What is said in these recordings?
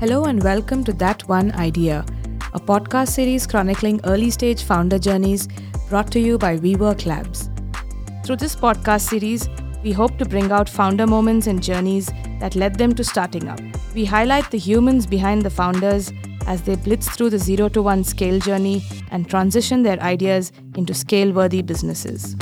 Hello and welcome to That One Idea, a podcast series chronicling early stage founder journeys brought to you by WeWork Labs. Through this podcast series, we hope to bring out founder moments and journeys that led them to starting up. We highlight the humans behind the founders as they blitz through the zero to one scale journey and transition their ideas into scale worthy businesses.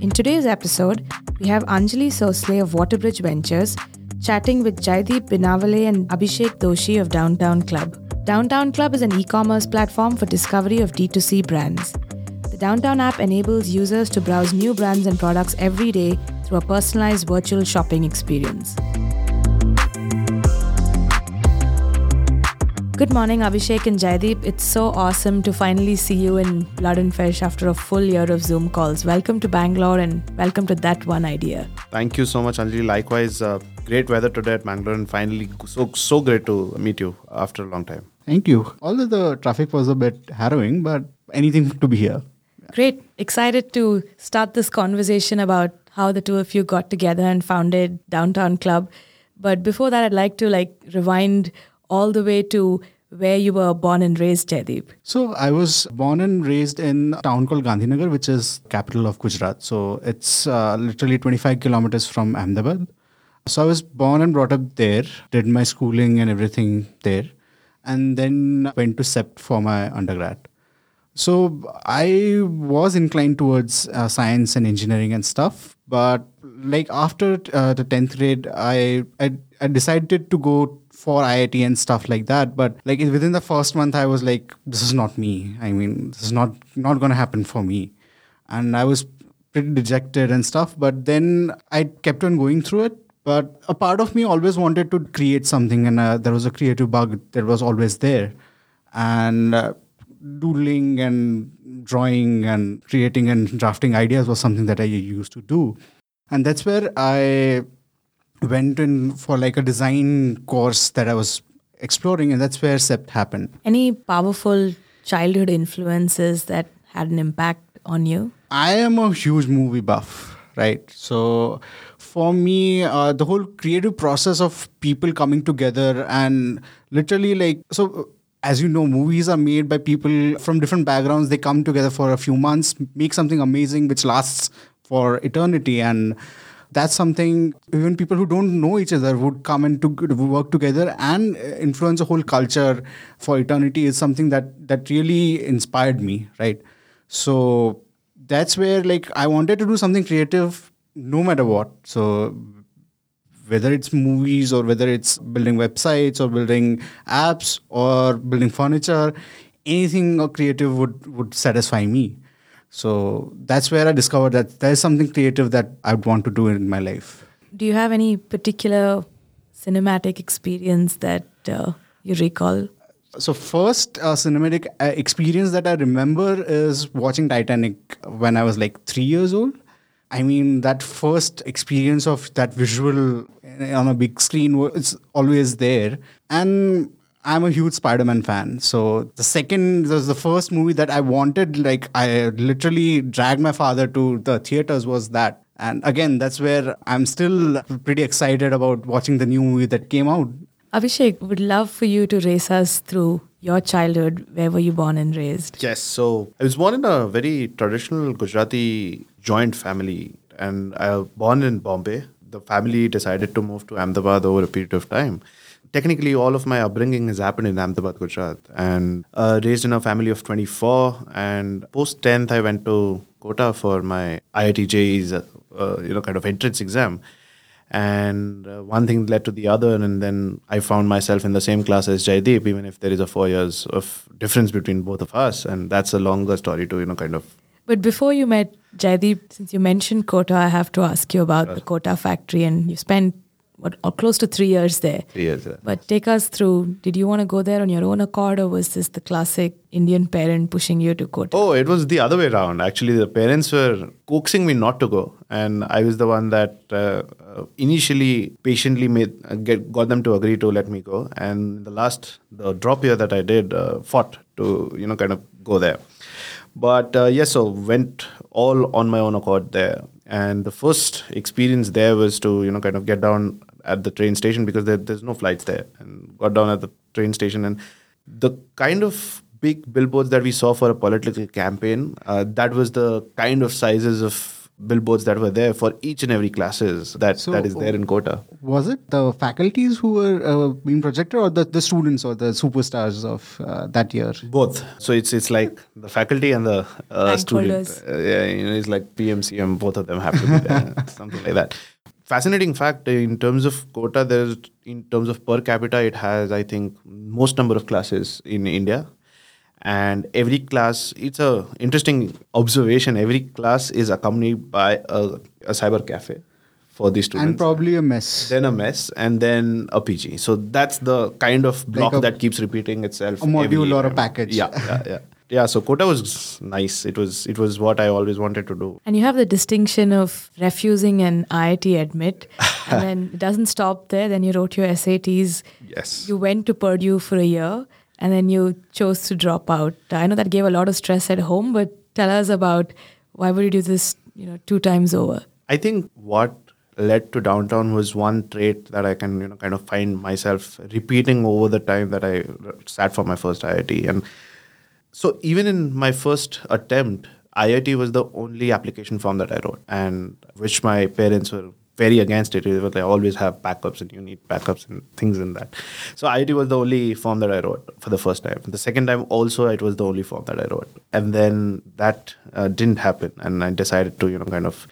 In today's episode, we have Anjali Sosale of Waterbridge Ventures chatting with Jaydip Biniwale and Abhishek Doshi of Downtown Club. Downtown Club is an e commerce platform for discovery of D2C brands. The Downtown app enables users to browse new brands and products every day through a personalized virtual shopping experience. Good morning, Abhishek and Jaydip. It's so awesome to finally see you in Blood and Fish after a full year of Zoom calls. Welcome to Bangalore and welcome to That One Idea. Thank you so much, Anjali. Likewise, uh, great weather today at Bangalore, and finally, so so great to meet you after a long time. Thank you. Although the traffic was a bit harrowing, but anything to be here. Great. Excited to start this conversation about how the two of you got together and founded Downtown Club. But before that, I'd like to like rewind all the way to where you were born and raised, Jaydip. So I was born and raised in a town called Gandhinagar, which is capital of Gujarat. So it's uh, literally 25 kilometers from Ahmedabad. So I was born and brought up there, did my schooling and everything there, and then went to CEPT for my undergrad. So I was inclined towards uh, science and engineering and stuff, but like after uh, the 10th grade, I, I I decided to go for IIT and stuff like that. But like within the first month, I was like, this is not me. I mean, this is not not gonna happen for me, and I was pretty dejected and stuff. But then I kept on going through it. But a part of me always wanted to create something, and uh, there was a creative bug that was always there, and. Uh, doodling and drawing and creating and drafting ideas was something that I used to do. And that's where I went in for like a design course that I was exploring, and that's where CEPT happened. Any powerful childhood influences that had an impact on you? I am a huge movie buff, right? So for me, uh, the whole creative process of people coming together and literally like, so as you know, movies are made by people from different backgrounds. They come together for a few months, make something amazing which lasts for eternity. And that's something even people who don't know each other would come and to work together and influence a whole culture for eternity is something that that really inspired me right so that's where like i wanted to do something creative no matter what so whether it's movies or whether it's building websites or building apps or building furniture anything creative would would satisfy me so that's where I discovered that there's something creative that I would want to do in my life. Do you have any particular cinematic experience that uh, you recall? So first uh, cinematic uh, experience that I remember is watching Titanic when I was like three years old. I mean, that first experience of that visual eh, on a big screen was always there. And I'm a huge Spider-Man fan. So the second was the first movie that I wanted, like I literally dragged my father to the theaters was that. And again, that's where I'm still pretty excited about watching the new movie that came out. Abhishek, would love for you to race us through your childhood. Where were you born and raised? Yes, so I was born in a very traditional Gujarati joint family, and I was born in Bombay. The family decided to move to Ahmedabad over a period of time technically all of my upbringing has happened in Ahmedabad, Gujarat, and uh, raised in a family of 24. And post 10th, I went to Kota for my IIT JEE's, uh, you know, kind of entrance exam. And uh, one thing led to the other, and then I found myself in the same class as Jaydip, even if there is a four years of difference between both of us. And that's a longer story to, you know, kind of. But before you met Jaydip, since you mentioned Kota, I have to ask you about the Kota factory, and you spent what or close to three years there. Three years. Yeah. But take us through. Did you want to go there on your own accord, or was this the classic Indian parent pushing you to go? Oh, it was the other way around. Actually, the parents were coaxing me not to go, and I was the one that uh, initially patiently made uh, get got them to agree to let me go. And the last the drop year that I did uh, fought to you know kind of go there. But uh, yes, so went all on my own accord there and the first experience there was to you know kind of get down at the train station because there, there's no flights there, and got down at the train station and the kind of big billboards that we saw for a political campaign, uh, that was the kind of sizes of billboards that were there for each and every classes that So- that is there in Kota. Was it the faculties who were uh, being projected, or the, the students or the superstars of uh, that year? Both. So it's it's like the faculty and the uh, Rank student. Uh, yeah, you know, it's like PMCM. Both of them have to be there, something like that. Fascinating fact eh, in terms of Kota, there's in terms of per capita, it has I think most number of classes in India, and every class. It's a interesting observation. Every class is accompanied by a, a cyber cafe for the students And probably a mess. then a mess and then a PG. So that's the kind of block a- that keeps repeating itself. a module or a package. Yeah, yeah, yeah. Yeah, so Kota was nice. It was it was what I always wanted to do. And you have the distinction of refusing an IIT admit, and then it doesn't stop there. Then you wrote your SATs. Yes. You went to Purdue for a year, and then you chose to drop out. I know that gave a lot of stress at home, but tell us about why would you do this? You know, two times over. I think what led to downtown was one trait that I can you know kind of find myself repeating over the time that I sat for my first IIT and so even in my first attempt IIT was the only application form that I wrote and which my parents were very against it. It was like always have backups and you need backups and things in that. So IIT was the only form that I wrote for the first time. The second time also it was the only form that I wrote. And then that uh, didn't happen and I decided to you know kind of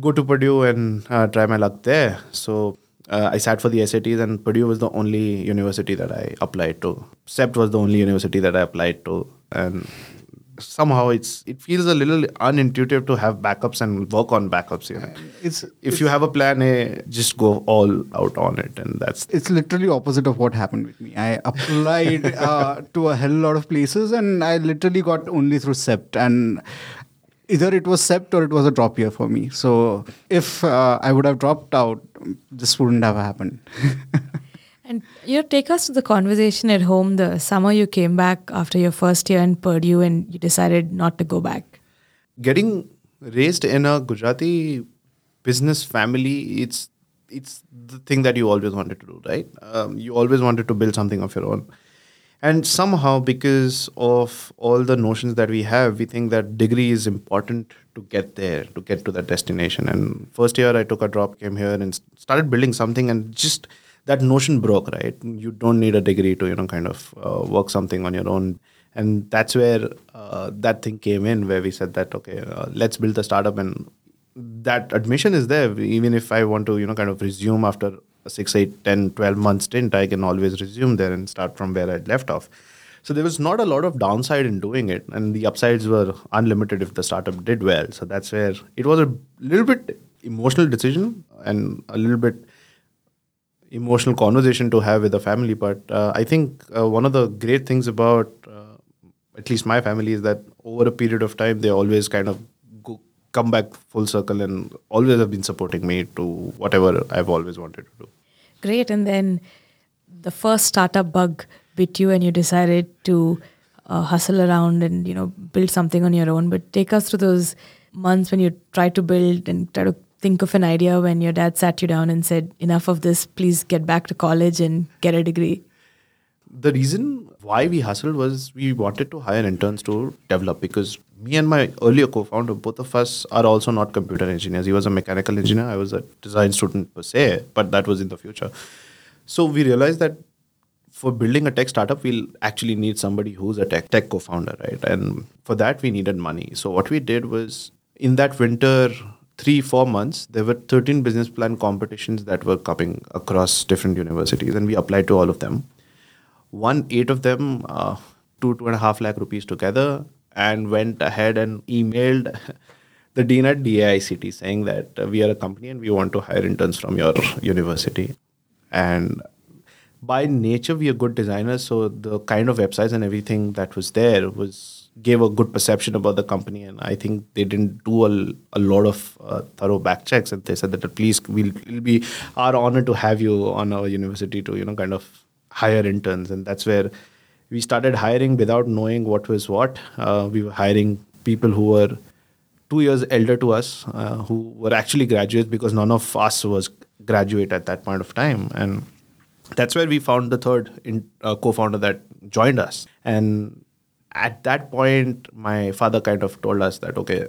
go to Purdue and uh, try my luck there. So uh, I sat for the SATs, and Purdue was the only university that I applied to. CEPT was the only university that I applied to, and somehow it's it feels a little unintuitive to have backups and work on backups. You know, It's if you have a plan A, just go all out on it, and that's it's literally opposite of what happened with me. I applied uh, to a hell lot of places, and I literally got only through CEPT, and either it was CEPT or it was a drop year for me. So if uh, I would have dropped out, this wouldn't have happened. And you know, take us to the conversation at home. The summer you came back after your first year in Purdue, and you decided not to go back. getting raised in a Gujarati business family, it's it's the thing that you always wanted to do, right? Um, you always wanted to build something of your own, and somehow because of all the notions that we have, we think that degree is important to get there, to get to that destination. And first year, I took a drop, came here, and started building something, and just that notion broke, right? You don't need a degree to you know kind of uh, work something on your own and that's where uh, that thing came in where we said that okay uh, let's build a startup and that admission is there even if i want to you know kind of resume after 6 8 10 12 month stint i can always resume there and start from where i'd left off so there was not a lot of downside in doing it and the upsides were unlimited if the startup did well so that's where it was a little bit emotional decision and a little bit emotional conversation to have with the family. But uh, I think uh, one of the great things about uh, at least my family is that over a period of time, they always kind of come back full circle and always have been supporting me to whatever I've always wanted to do. Great. And then the first startup bug bit you, and you decided to uh, hustle around and you know build something on your own. But take us through those months when you tried to build and try to think of an idea when your dad sat you down and said, "Enough of this. Please get back to college and get a degree." the reason why we hustled was we wanted to hire interns to develop because me and my earlier co-founder both of us are also not computer engineers. He was a mechanical engineer. I was a design student per se but that was in the future. So we realized that for building a tech startup we'll actually need somebody who's a tech tech co-founder right? And for that we needed money. So what we did was in that winter three four months there were 13 business plan competitions that were coming across different universities and we applied to all of them. Won eight of them, uh, two two and a half lakh rupees together, and went ahead and emailed the dean at DA-IICT saying that we are a company and we want to hire interns from your university. And by nature, we are good designers, so the kind of websites and everything that was there was gave a good perception about the company. And I think they didn't do a, a lot of uh, thorough back checks, and they said that please, we'll, it'll be our honor to have you on our university to you know kind of hire interns, and that's where we started hiring without knowing what was what. Uh, we were hiring people who were two years elder to us, uh, who were actually graduates because none of us was graduate at that point of time. And that's where we found the third in, uh, co-founder that joined us. And at that point, my father kind of told us that okay,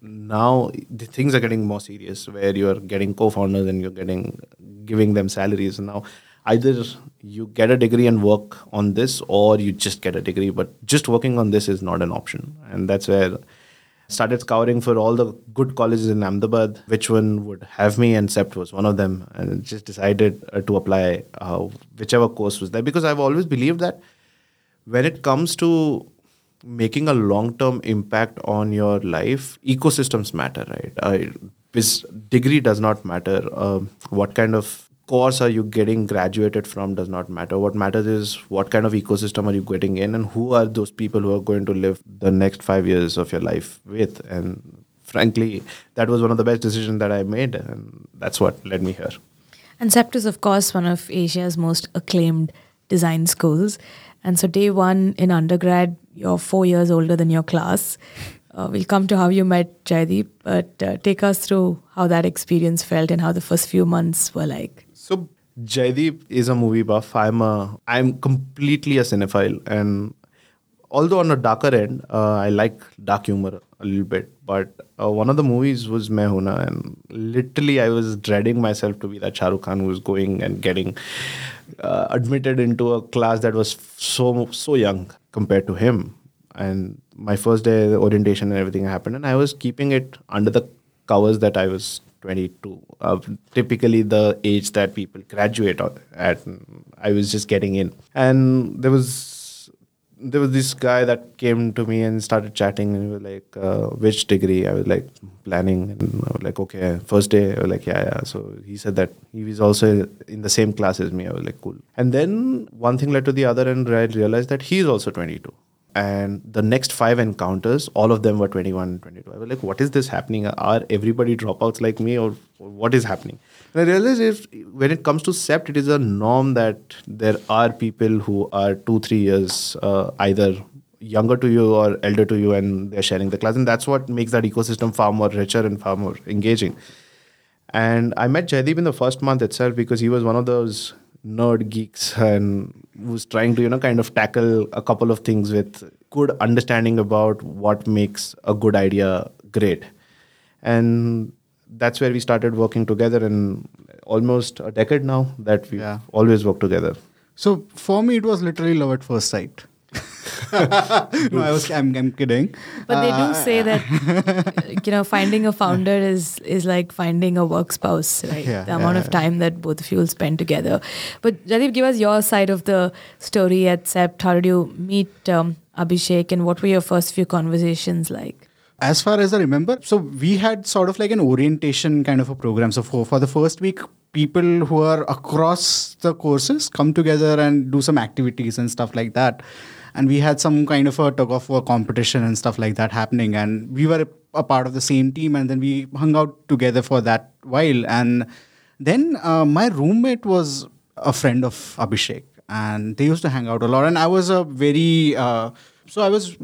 now the things are getting more serious, where you're getting co-founders and you're getting giving them salaries. Now either you get a degree and work on this, or you just get a degree. But just working on this is not an option, and that's where I started scouring for all the good colleges in Ahmedabad, which one would have me, and CEPT was one of them, and just decided uh, to apply uh, whichever course was there because I've always believed that when it comes to making a long-term impact on your life, ecosystems matter, right? Uh, this degree does not matter. Uh, what kind of course are you getting graduated from does not matter. What matters is what kind of ecosystem are you getting in and who are those people who are going to live the next five years of your life with. And frankly, that was one of the best decisions that I made. And that's what led me here. And CEPT is, of course, one of Asia's most acclaimed design schools. And so, day one in undergrad, you're four years older than your class. Uh, we'll come to how you met Jaydip, but uh, take us through how that experience felt and how the first few months were like. So Jaydip is a movie buff. I'm a I'm completely a cinephile, and although on a darker end, uh, I like dark humor a little bit. But uh, one of the movies was Hoon and literally I was dreading myself to be that Shah Rukh Khan who was going and getting uh, admitted into a class that was so so young compared to him. And my first day orientation and everything happened, and I was keeping it under the covers that I was 22 uh, typically the age that people graduate at i was just getting in. And there was there was this guy that came to me and started chatting and he was like uh, which degree? I was like planning. And i was like okay first day. I was like yeah yeah. So he said that he was also in the same class as me. I was like cool. And then one thing led to the other and i realized that he's also 22 and the next five encounters all of them were 21 22 i was like what is this happening? Are everybody dropouts like me or, or what is happening? And i realized if when it comes to CEPT it is a norm that there are people who are two three years uh, either younger to you or elder to you and they're sharing the class. And that's what makes that ecosystem far more richer and far more engaging. And i met jaydip in the first month itself because he was one of those nerd geeks and was trying to you know kind of tackle a couple of things with good understanding about what makes a good idea great. And that's where we started working together and almost a decade now that we yeah. always work together. So for me it was literally love at first sight no, I was. I'm, I'm kidding. But they do uh, say that you know finding a founder is is like finding a work spouse, right? Yeah, the amount yeah, of time that both of you will spend together. But Jaydip, give us your side of the story at CEPT. How did you meet um, Abhishek, and what were your first few conversations like? As far as I remember, so we had sort of like an orientation kind of a program. So for, for the first week, people who are across the courses come together and do some activities and stuff like that and we had some kind of a tug of war competition and stuff like that happening. And we were a part of the same team and then we hung out together for that while. And then uh, my roommate was a friend of abhishek and they used to hang out a lot. And i was a very uh, so i was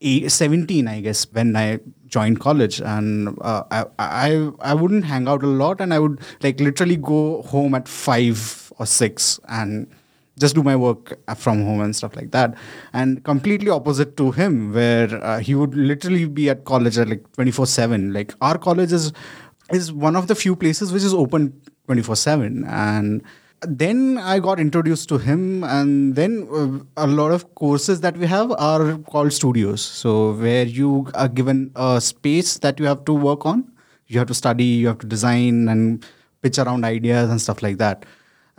17 i guess when i joined college. And uh, I, I i wouldn't hang out a lot and i would like literally go home at 5 or 6 and just do my work from home and stuff like that. And completely opposite to him, where uh, he would literally be at college at like 24 7. Like our college is, is one of the few places which is open 24 7. And then I got introduced to him, and then uh, a lot of courses that we have are called studios. So, where you are given a space that you have to work on, you have to study, you have to design and pitch around ideas and stuff like that.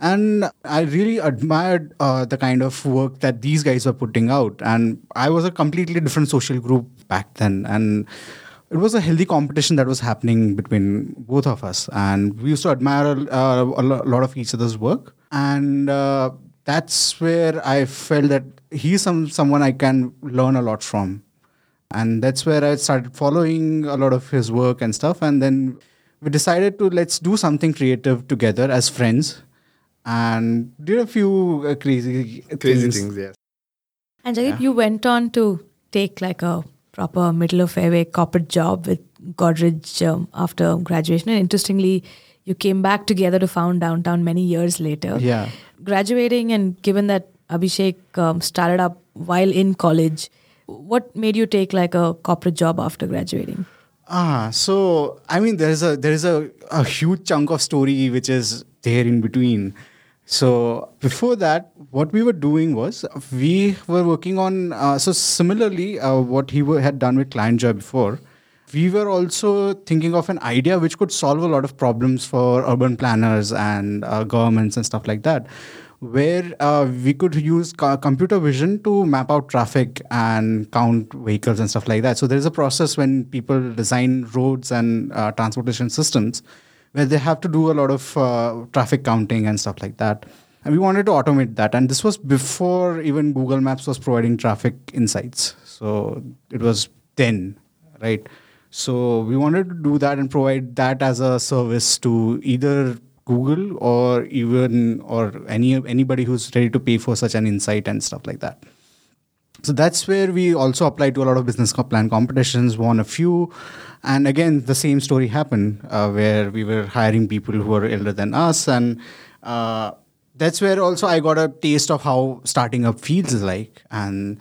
And I really admired uh, the kind of work that these guys were putting out. And I was a completely different social group back then. And it was a healthy competition that was happening between both of us. And we used to admire uh, a lot of each other's work. And uh, that's where I felt that he's some, someone I can learn a lot from. And that's where I started following a lot of his work and stuff. And then we decided to let's do something creative together as friends and did a few uh, crazy crazy things. things yes. And Jaydip, yeah. you went on to take like a proper middle of fairway corporate job with Godrej um, after graduation. And interestingly, you came back together to found Downtown many years later. Yeah. Graduating and given that Abhishek um, started up while in college, what made you take like a corporate job after graduating? Ah, so I mean, there is a there is a, a huge chunk of story which is there in between. So before that, what we were doing was we were working on. Uh, so similarly, uh, what he had done with client ClientJoy before, we were also thinking of an idea which could solve a lot of problems for urban planners and uh, governments and stuff like that where uh, we could use co- computer vision to map out traffic and count vehicles and stuff like that. So there's a process when people design roads and uh, transportation systems where they have to do a lot of uh, traffic counting and stuff like that. And we wanted to automate that. And this was before even Google Maps was providing traffic insights. So it was then, right? So we wanted to do that and provide that as a service to either Google or even or any anybody who's ready to pay for such an insight and stuff like that. So that's where we also applied to a lot of business plan competitions, won a few, and again the same story happened uh, where we were hiring people who were elder than us, and uh, that's where also I got a taste of how starting up feels like. And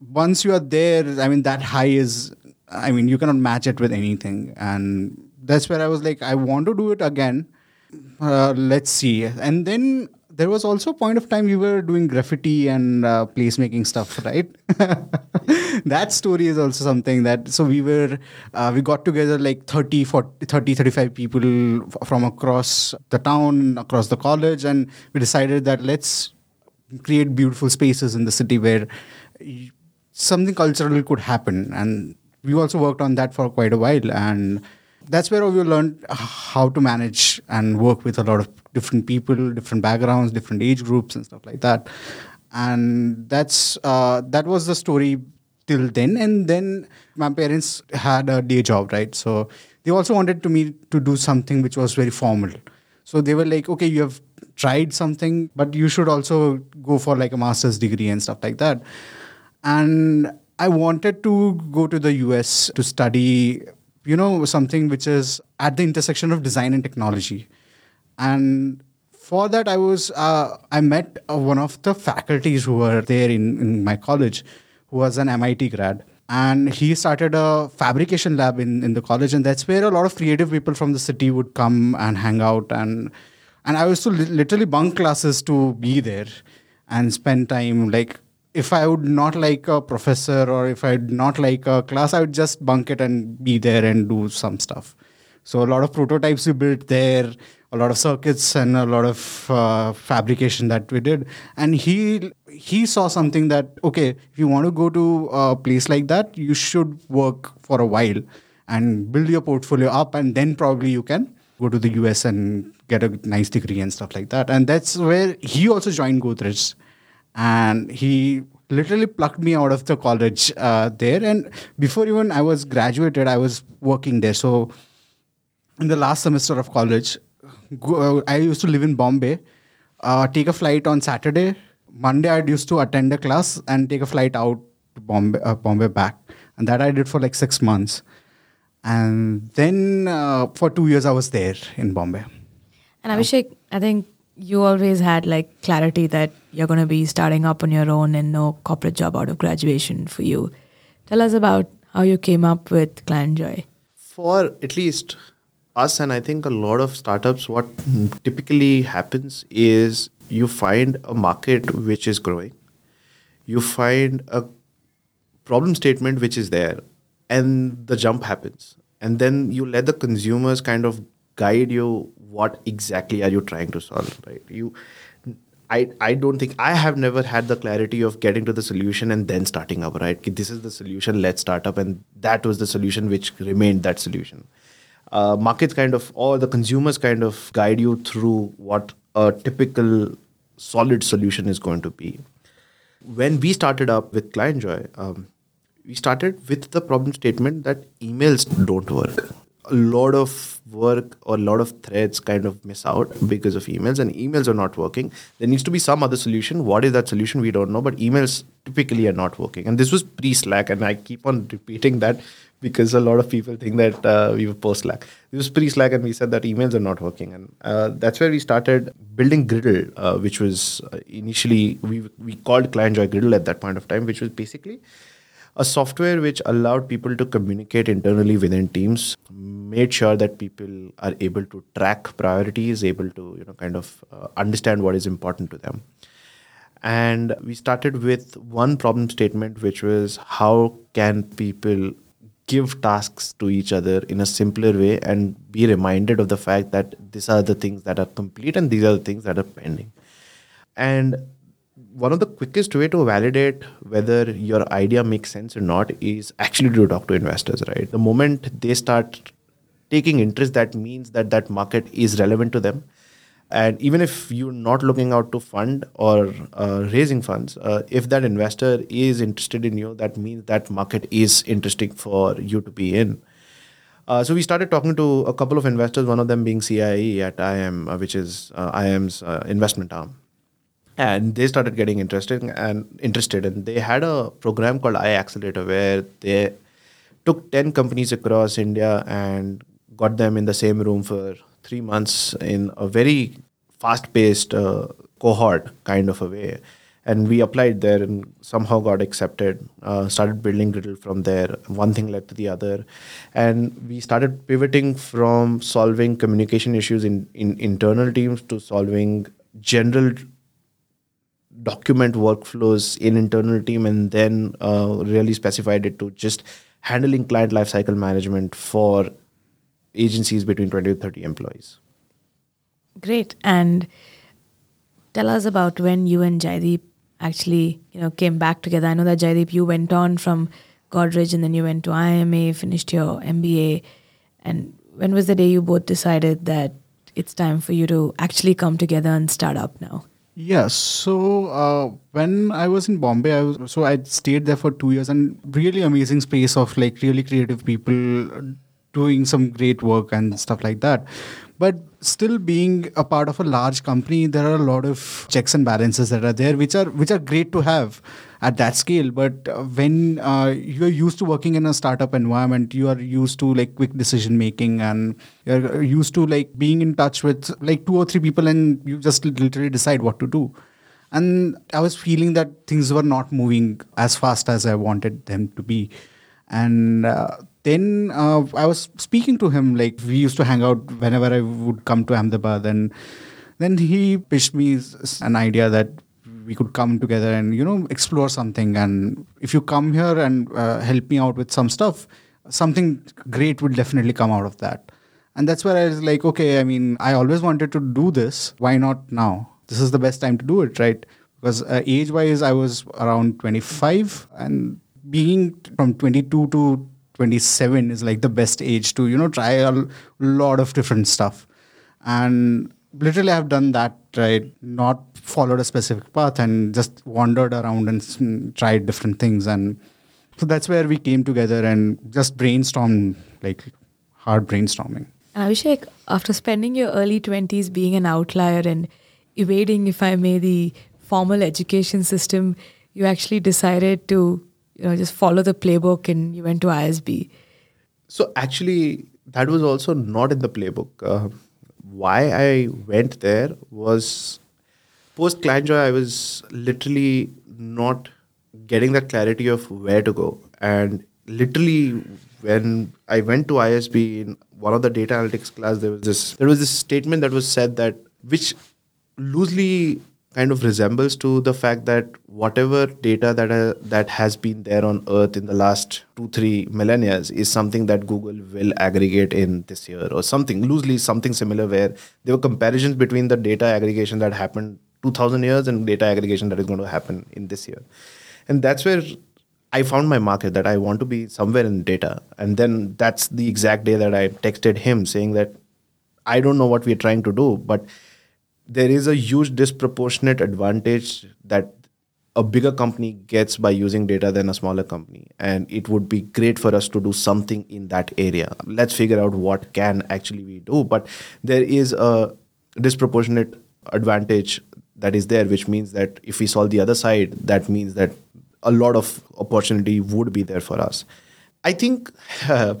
once you are there, I mean that high is, I mean you cannot match it with anything, and that's where I was like, I want to do it again uh, let's see. And then there was also a point of time you were doing graffiti and uh, placemaking stuff, right? that story is also something that, so we were, uh, we got together like 30, 40, 30, 35 people from across the town, across the college, and we decided that let's create beautiful spaces in the city where something cultural could happen. And we also worked on that for quite a while. And that's where we learned how to manage and work with a lot of different people, different backgrounds, different age groups, and stuff like that. And that's uh, that was the story till then. And then my parents had a day job, right? So they also wanted to me to do something which was very formal. So they were like, okay, you have tried something, but you should also go for like a master's degree and stuff like that. And I wanted to go to the US to study you know something which is at the intersection of design and technology. And for that i was uh, i met uh, one of the faculties who were there in, in my college who was an mit grad. And he started a fabrication lab in, in the college and that's where a lot of creative people from the city would come and hang out. And and i used to li- literally bunk classes to be there and spend time like if I would not like a professor or if I'd not like a class, I would just bunk it and be there and do some stuff. So a lot of prototypes we built there, a lot of circuits and a lot of uh, fabrication that we did. And he he saw something that okay, if you want to go to a place like that, you should work for a while and build your portfolio up, and then probably you can go to the US and get a nice degree and stuff like that. And that's where he also joined Godrej and he literally plucked me out of the college uh, there. And before even I was graduated, I was working there. So in the last semester of college, uh, I used to live in Bombay. Uh, take a flight on Saturday. Monday, I used to attend a class and take a flight out to Bombay, uh, Bombay back, and that I did for like six months. And then uh, for two years, I was there in Bombay. And Abhishek, I think you always had like clarity that you're going to be starting up on your own and no corporate job out of graduation for you. Tell us about how you came up with ClientJoy. For at least us, and I think a lot of startups, what typically happens is you find a market which is growing, you find a problem statement which is there, and the jump happens. And then you let the consumers kind of guide you what exactly are you trying to solve right you I, I don't think I have never had the clarity of getting to the solution and then starting up, right? This is the solution, let's start up. And that was the solution which remained that solution. Uh, markets kind of, or the consumers kind of guide you through what a typical solid solution is going to be. When we started up with ClientJoy, um, we started with the problem statement that emails don't work a lot of work or a lot of threads kind of miss out because of emails and emails are not working. There needs to be some other solution. What is that solution? We don't know but emails typically are not working. And this was pre slack and i keep on repeating that because a lot of people think that uh, we were post slack this was pre slack and we said that emails are not working. And uh, that's where we started building griddle uh, which was uh, initially we we called ClientJoy griddle at that point of time which was basically a software which allowed people to communicate internally within teams made sure that people are able to track priorities able to you know kind of uh, understand what is important to them. And we started with one problem statement which was how can people give tasks to each other in a simpler way and be reminded of the fact that these are the things that are complete and these are the things that are pending. And one of the quickest way to validate whether your idea makes sense or not is actually to talk to investors right? The moment they start taking interest that means that that market is relevant to them. And even if you're not looking out to fund or uh, raising funds uh, if that investor is interested in you that means that market is interesting for you to be in. Uh, so we started talking to a couple of investors one of them being cie at im uh, which is uh, iim's uh, investment arm and they started getting interested and interested. And they had a program called iAccelerator where they took 10 companies across india and got them in the same room for three months in a very fast paced uh, cohort kind of a way. And we applied there and somehow got accepted uh, started building griddle from there one thing led to the other. And we started pivoting from solving communication issues in, in internal teams to solving general document workflows in internal team and then uh, really specified it to just handling client lifecycle management for agencies between 20 to 30 employees Great. And tell us about when you and Jaydip actually, you know, came back together. I know that Jaydip, you went on from Godrej and then you went to IIMA, finished your MBA. And when was the day you both decided that it's time for you to actually come together and start up now? Yeah, so uh, when I was in Bombay, I was so I stayed there for two years and really amazing space of like really creative people doing some great work and stuff like that. But still being a part of a large company, there are a lot of checks and balances that are there, which are which are great to have at that scale. But uh, when uh, you are used to working in a startup environment, you are used to like quick decision making, and you're used to like being in touch with like two or three people, and you just literally decide what to do. And I was feeling that things were not moving as fast as I wanted them to be, and. Uh, then uh, I was speaking to him like we used to hang out whenever I would come to Ahmedabad, and then he pitched me an idea that we could come together and you know explore something. And if you come here and uh, help me out with some stuff, something great would definitely come out of that. And that's where I was like, okay, I mean, I always wanted to do this. Why not now? This is the best time to do it, right? Because uh, age wise, I was around 25, and being from 22 to 27 is like the best age to you know try a lot of different stuff. And literally i've done that right not followed a specific path and just wandered around and tried different things. And so that's where we came together and just brainstormed like hard brainstorming. And abhishek after spending your early 20s being an outlier and evading if i may the formal education system you actually decided to you know just follow the playbook and you went to ISB? So actually, that was also not in the playbook. Uh, why I went there was post ClientJoy. I was literally not getting that clarity of where to go, and literally when I went to ISB in one of the data analytics class, there was this there was this statement that was said that which loosely kind of resembles to the fact that whatever data that uh, that has been there on earth in the last 2 3 millennia is something that google will aggregate in this year or something loosely something similar where there were comparisons between the data aggregation that happened 2000 years and data aggregation that is going to happen in this year and that's where I found my market that I want to be somewhere in data. And then that's the exact day that I texted him saying that I don't know what we're trying to do, but there is a huge disproportionate advantage that a bigger company gets by using data than a smaller company. And it would be great for us to do something in that area. Let's figure out what can actually we do. But there is a disproportionate advantage that is there which means that if we solve the other side that means that a lot of opportunity would be there for us. I think uh,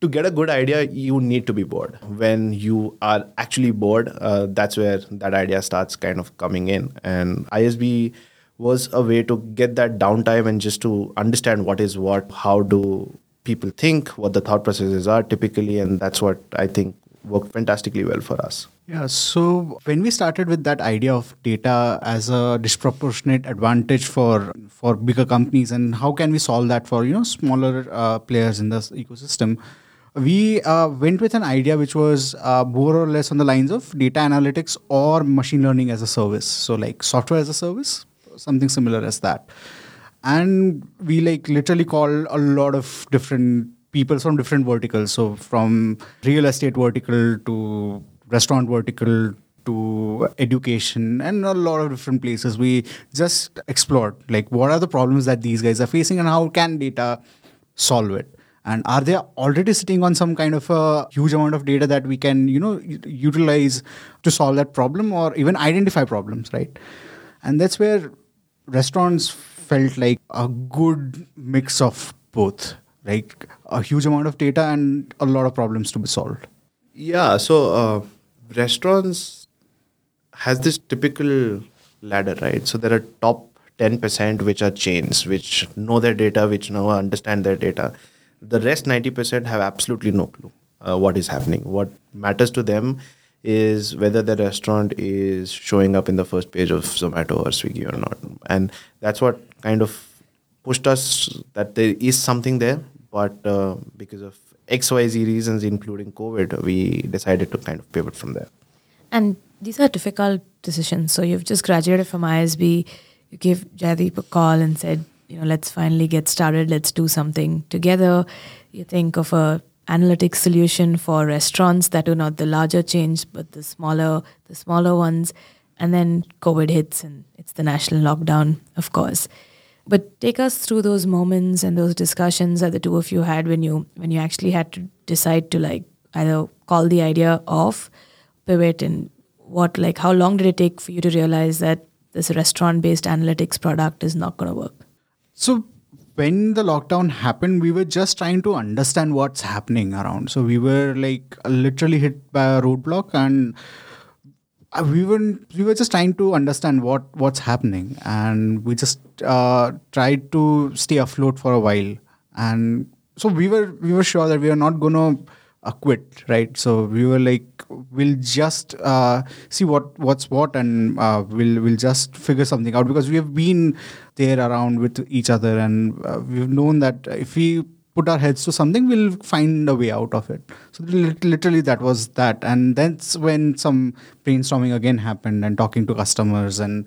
to get a good idea you need to be bored when you are actually bored uh, that's where that idea starts kind of coming in and isb was a way to get that downtime and just to understand what is what, how do people think, what the thought processes are typically, and that's what I think worked fantastically well for us. Yeah, so when we started with that idea of data as a disproportionate advantage for for bigger companies, and how can we solve that for you know smaller uh, players in the ecosystem, we uh, went with an idea which was uh, more or less on the lines of data analytics or machine learning as a service. So like software as a service, something similar as that. And we like literally call a lot of different people from different verticals. So from real estate vertical to restaurant vertical to education and a lot of different places. We just explored like what are the problems that these guys are facing and how can data solve it and are they already sitting on some kind of a huge amount of data that we can you know utilize to solve that problem or even identify problems right and that's where restaurants felt like a good mix of both, like a huge amount of data and a lot of problems to be solved. Yeah, so uh, restaurants has this typical ladder, right? So there are top 10% which are chains, which know their data, which know understand their data. The rest 90% have absolutely no clue uh, what is happening. What matters to them is whether the restaurant is showing up in the first page of Zomato or Swiggy or not. And that's what kind of pushed us that there is something there. But uh, because of XYZ reasons, including COVID, we decided to kind of pivot from there. And these are difficult decisions. So you've just graduated from ISB, you gave Jaydip a call and said, you know, let's finally get started, let's do something together. You think of a analytics solution for restaurants that are not the larger chains but the smaller the smaller ones. And then covid hits and it's the national lockdown of course. But take us through those moments and those discussions that the two of you had when you when you actually had to decide to like either call the idea off pivot and what like how long did it take for you to realize that this restaurant based analytics product is not going to work so when the lockdown happened, we were just trying to understand what's happening around. So we were like literally hit by a roadblock, and uh, we were we were just trying to understand what what's happening, and we just uh, tried to stay afloat for a while. And so we were we were sure that we are not gonna uh, quit, right? So we were like, we'll just uh, see what what's what, and uh, we'll we'll just figure something out because we have been there around with each other, and uh, we've known that if we put our heads to something, we'll find a way out of it. So literally, that was that, and that's when some brainstorming again happened, and talking to customers and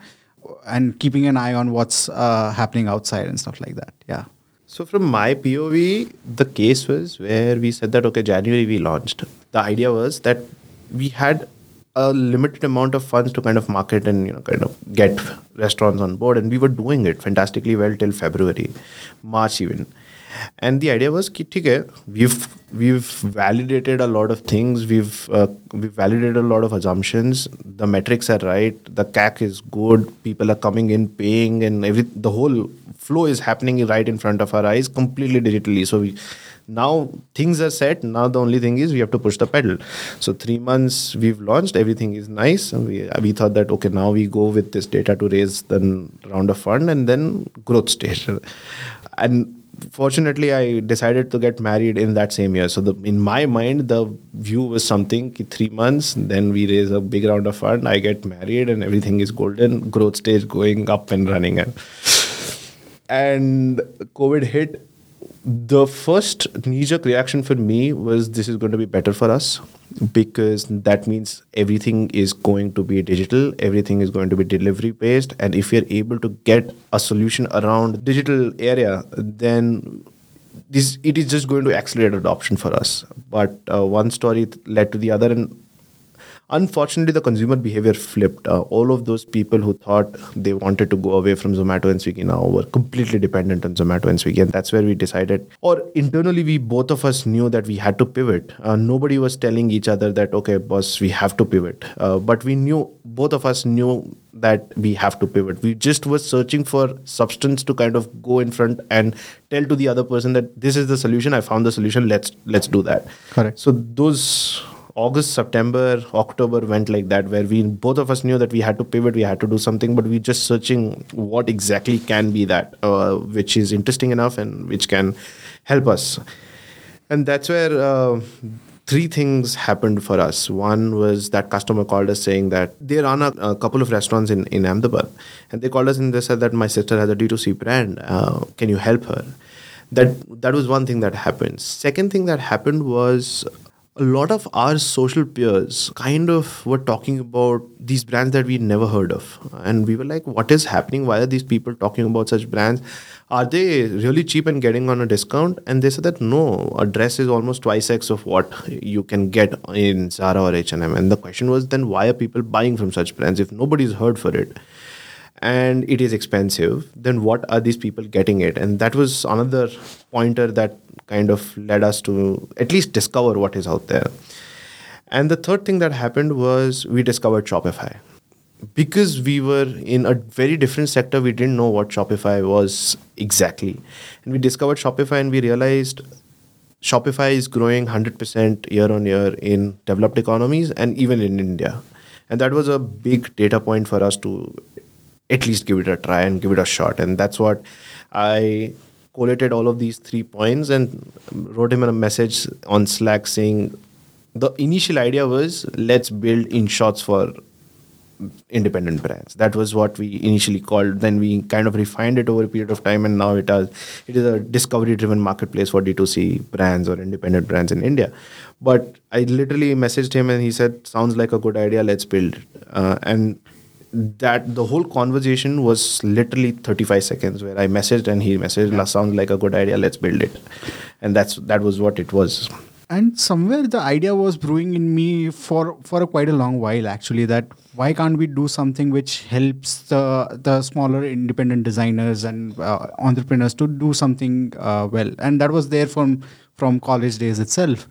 and keeping an eye on what's uh, happening outside and stuff like that. Yeah. So from my POV, the case was where we said that okay, January we launched. The idea was that we had a limited amount of funds to kind of market and you know kind of get restaurants on board, and we were doing it fantastically well till February, March even. And the idea was, we've we've validated a lot of things. We've uh, we've validated a lot of assumptions. The metrics are right. The CAC is good. People are coming in, paying, and every the whole flow is happening right in front of our eyes, completely digitally. So we now things are set. Now the only thing is we have to push the pedal. So three months we've launched. Everything is nice. And we, we thought that okay now we go with this data to raise the round of fund and then growth stage. And fortunately i decided to get married in that same year. So the, in my mind the view was something three months then we raise a big round of fund i get married and everything is golden growth stage going up and running. And and covid hit the first knee-jerk reaction for me was this is going to be better for us because that means everything is going to be digital everything is going to be delivery based and if you're able to get a solution around digital area then this it is just going to accelerate adoption for us. But uh, one story led to the other and Unfortunately, the consumer behavior flipped. Uh, all of those people who thought they wanted to go away from Zomato and Swiggy now were completely dependent on Zomato and Swiggy. And that's where we decided, or internally, we both of us knew that we had to pivot. Uh, nobody was telling each other that, okay, boss, we have to pivot. Uh, but we knew, both of us knew that we have to pivot. We just were searching for substance to kind of go in front and tell to the other person that this is the solution. I found the solution. Let's let's do that. Correct. So those August, September, October went like that, where we both of us knew that we had to pivot, we had to do something, but we are just searching what exactly can be that, uh, which is interesting enough and which can help us. And that's where uh, three things happened for us. One was that customer called us saying that they run a, a couple of restaurants in, in Ahmedabad. And they called us and they said that my sister has a D2C brand. Uh, can you help her? That, that was one thing that happened. Second thing that happened was a lot of our social peers kind of were talking about these brands that we never heard of. And we were like, what is happening? Why are these people talking about such brands? Are they really cheap and getting on a discount? And they said that no, a dress is almost twice x of what you can get in Zara or H&M. And the question was then why are people buying from such brands if nobody's heard for it? and it is expensive then what are these people getting it and that was another pointer that kind of led us to at least discover what is out there. And the third thing that happened was we discovered shopify. Because we were in a very different sector we didn't know what shopify was exactly. And we discovered shopify and we realized shopify is growing 100% year on year in developed economies and even in india. And that was a big data point for us to at least give it a try and give it a shot. And that's what I collated all of these three points and wrote him a message on Slack saying the initial idea was let's build in shots for independent brands. That was what we initially called. Then we kind of refined it over a period of time, and now it has it is a discovery-driven marketplace for D2C brands or independent brands in India. But I literally messaged him, and he said, "Sounds like a good idea. Let's build." Uh, and that the whole conversation was literally 35 seconds where I messaged and he messaged, yeah. sounds like a good idea, let's build it. And that's that was what it was. And somewhere the idea was brewing in me for for a quite a long while actually that why can't we do something which helps the the smaller independent designers and uh, entrepreneurs to do something uh, well and that was there from from college days itself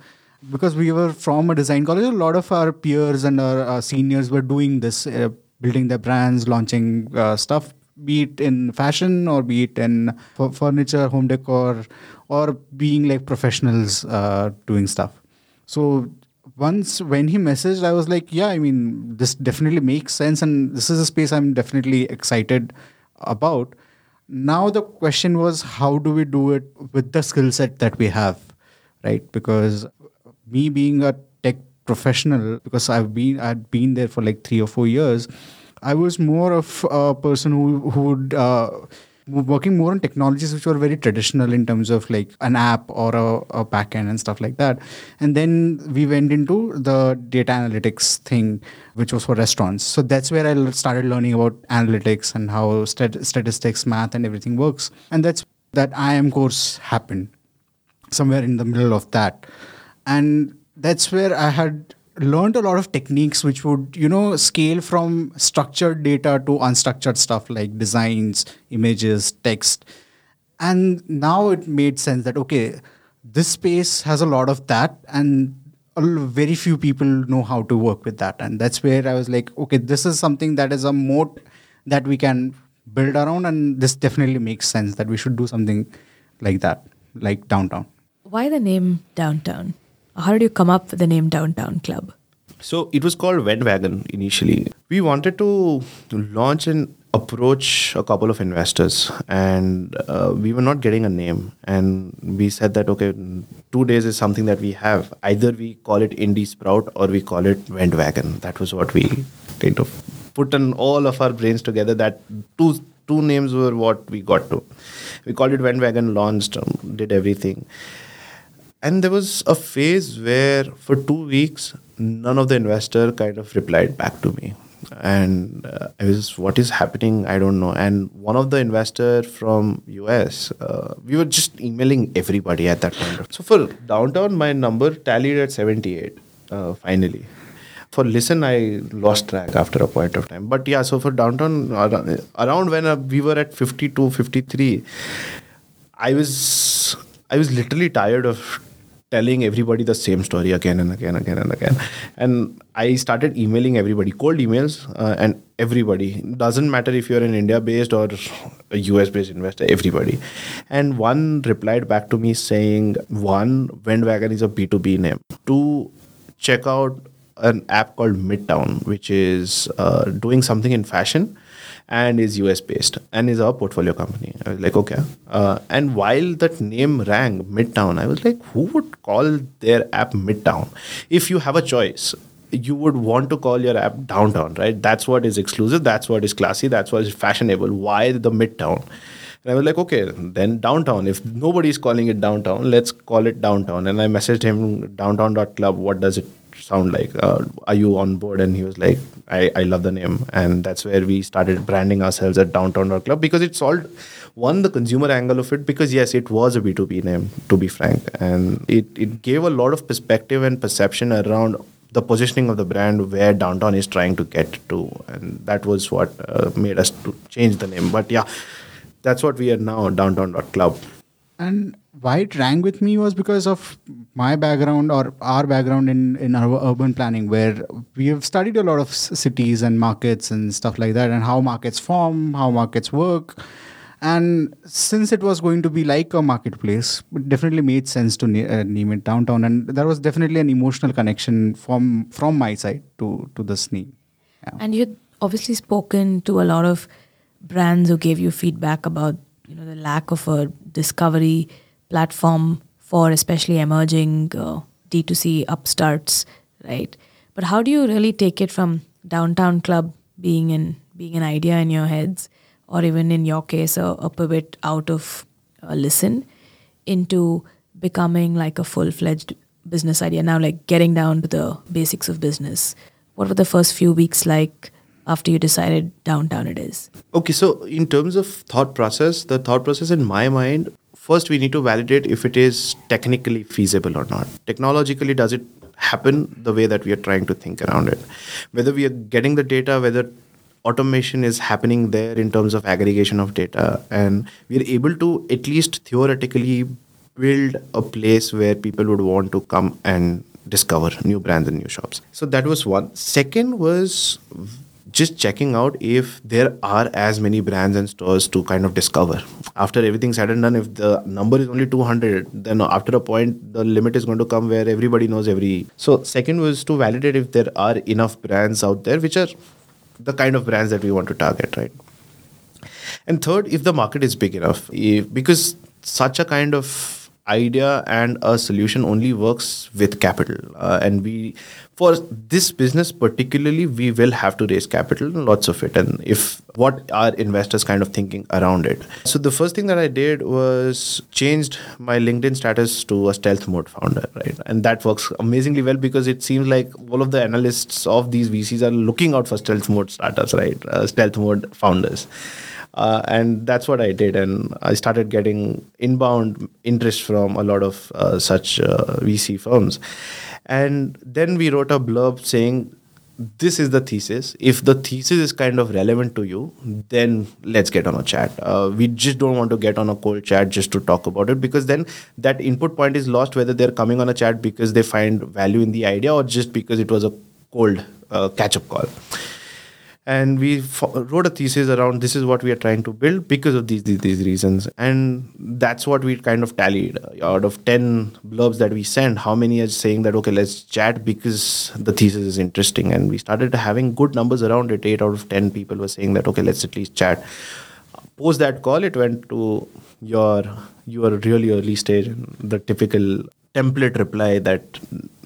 because we were from a design college a lot of our peers and our uh, seniors were doing this uh, building their brands, launching uh, stuff, be it in fashion or be it in f- furniture, home decor, or being like professionals uh, doing stuff. So once when he messaged, I was like, yeah, I mean, this definitely makes sense, and this is a space I'm definitely excited about. Now the question was, how do we do it with the skill set that we have, right? Because me being a professional because I've been I'd been there for like three or four years. I was more of a person who who would uh, working more on technologies which were very traditional in terms of like an app or a, a backend and stuff like that. And then we went into the data analytics thing, which was for restaurants. So that's where I started learning about analytics and how stat- statistics, math, and everything works. And that's that IIM course happened somewhere in the middle of that. And that's where I had learned a lot of techniques which would you know scale from structured data to unstructured stuff like designs images text. And now it made sense that okay this space has a lot of that and very few people know how to work with that. And that's where i was like okay this is something that is a moat that we can build around and this definitely makes sense that we should do something like that like downtown. Why the name downtown how did you come up with the name Downtown Club? So it was called Wagon initially. We wanted to, launch and approach a couple of investors, and uh, we were not getting a name. And we said that okay, two days is something that we have. Either we call it Indie Sprout or we call it Wagon. That was what we kind of put in all of our brains together. That two two names were what we got to. We called it Wagon. Launched, um, did everything and there was a phase where for two weeks none of the investor kind of replied back to me. And uh, I was what is happening? I don't know. And one of the investor from US uh, we were just emailing everybody at that point so for downtown my number tallied at 78 uh, finally. For listen i lost track after a point of time. But yeah so for downtown around when uh, we were at 52 53 i was i was literally tired of telling everybody the same story again and again and again and again and i started emailing everybody cold emails uh, and everybody doesn't matter if you're an india based or a us based investor everybody and one replied back to me saying one Vendwagon is a b2b name two check out an app called midtown which is uh, doing something in fashion and is US based and is our portfolio company. I was like, okay. Uh, and while that name rang Midtown, I was like, who would call their app Midtown? If you have a choice, you would want to call your app Downtown, right? That's what is exclusive, that's what is classy, that's what is fashionable. Why the Midtown? And I was like, okay, then downtown. If nobody is calling it downtown, let's call it downtown. And I messaged him downtown.club. What does it sound like? Uh, are you on board? And he was like, I, I love the name. And that's where we started branding ourselves at Downtown Rock Club because it solved one the consumer angle of it because yes it was a b2b name to be frank and it, it gave a lot of perspective and perception around the positioning of the brand where downtown is trying to get to and that was what uh, made us to change the name but yeah that's what we are now downtown club and why it rang with me was because of my background or our background in, in our urban planning, where we have studied a lot of cities and markets and stuff like that, and how markets form, how markets work. And since it was going to be like a marketplace, it definitely made sense to na- uh, name it downtown. And there was definitely an emotional connection from from my side to to this name. Yeah. And you had obviously spoken to a lot of brands who gave you feedback about you know the lack of a discovery platform for especially emerging uh, D2C upstarts, right? But how do you really take it from downtown club being in being an idea in your heads, or even in your case, a, a pivot out of a listen into becoming like a full fledged business idea? Now, like getting down to the basics of business. What were the first few weeks like? After you decided downtown it is? Okay, so in terms of thought process, the thought process in my mind, first we need to validate if it is technically feasible or not. Technologically, does it happen the way that we are trying to think around it? Whether we are getting the data, whether automation is happening there in terms of aggregation of data, and we are able to at least theoretically build a place where people would want to come and discover new brands and new shops. So that was one. Second was just checking out if there are as many brands and stores to kind of discover. After everything said and done, if the number is only 200, then after a point, the limit is going to come where everybody knows every. So, second was to validate if there are enough brands out there which are the kind of brands that we want to target, right? And third, if the market is big enough, if, because such a kind of idea and a solution only works with capital uh, and we for this business particularly we will have to raise capital lots of it and if what are investors kind of thinking around it so the first thing that i did was changed my linkedin status to a stealth mode founder right and that works amazingly well because it seems like all of the analysts of these vcs are looking out for stealth mode startups right uh, stealth mode founders uh, and that's what I did. And I started getting inbound interest from a lot of uh, such uh, VC firms. And then we wrote a blurb saying, this is the thesis. If the thesis is kind of relevant to you, then let's get on a chat. Uh, we just don't want to get on a cold chat just to talk about it because then that input point is lost whether they're coming on a chat because they find value in the idea or just because it was a cold uh, catch up call and we wrote a thesis around this is what we are trying to build because of these, these, these reasons. And that's what we kind of tallied. Uh, out of 10 blurbs that we sent how many are saying that okay let's chat because the thesis is interesting. And we started having good numbers around it. 8 out of 10 people were saying that okay let's at least chat. Post that call it went to your your really early stage the typical template reply that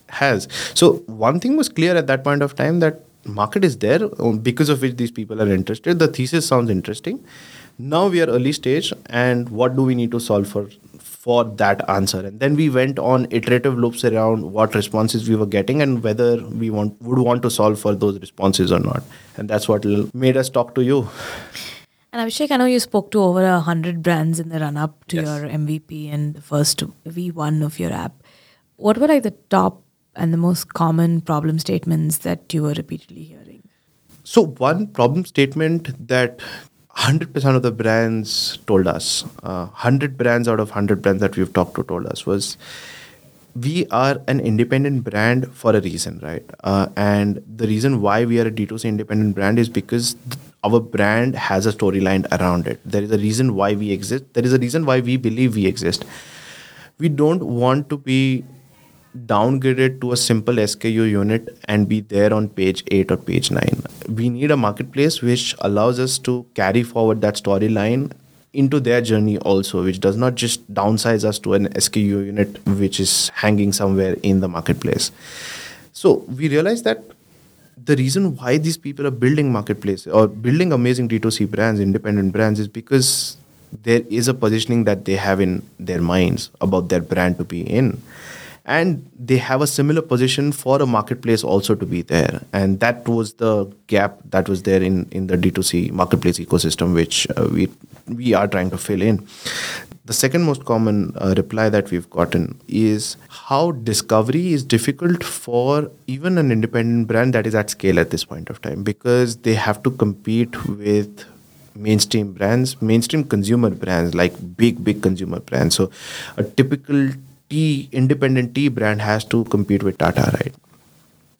has. So one thing was clear at that point of time that market is there um, because of which these people are interested. The thesis sounds interesting. Now we are early stage, and what do we need to solve for for that answer? And then we went on iterative loops around what responses we were getting and whether we want would want to solve for those responses or not. And that's what made us talk to you. And Abhishek, I know you spoke to over a hundred brands in the run up to yes. your MVP and the first V1 of your app. What were like the top and the most common problem statements that you were repeatedly hearing? So, one problem statement that 100% of the brands told us, uh, 100 brands out of 100 brands that we've talked to told us was we are an independent brand for a reason, right? Uh, and the reason why we are a D2C independent brand is because th- our brand has a storyline around it. There is a reason why we exist. There is a reason why we believe we exist. We don't want to be downgraded to a simple SKU unit and be there on page 8 or page 9. We need a marketplace which allows us to carry forward that storyline into their journey also, which does not just downsize us to an SKU unit which is hanging somewhere in the marketplace. So we realize that the reason why these people are building marketplace or building amazing D2C brands, independent brands, is because there is a positioning that they have in their minds about their brand to be in and they have a similar position for a marketplace also to be there. And that was the gap that was there in in the d2c marketplace ecosystem which uh, we we are trying to fill in. The second most common uh, reply that we've gotten is how discovery is difficult for even an independent brand that is at scale at this point of time because they have to compete with mainstream brands mainstream consumer brands like big big consumer brands. So a typical tea independent tea brand has to compete with Tata, right?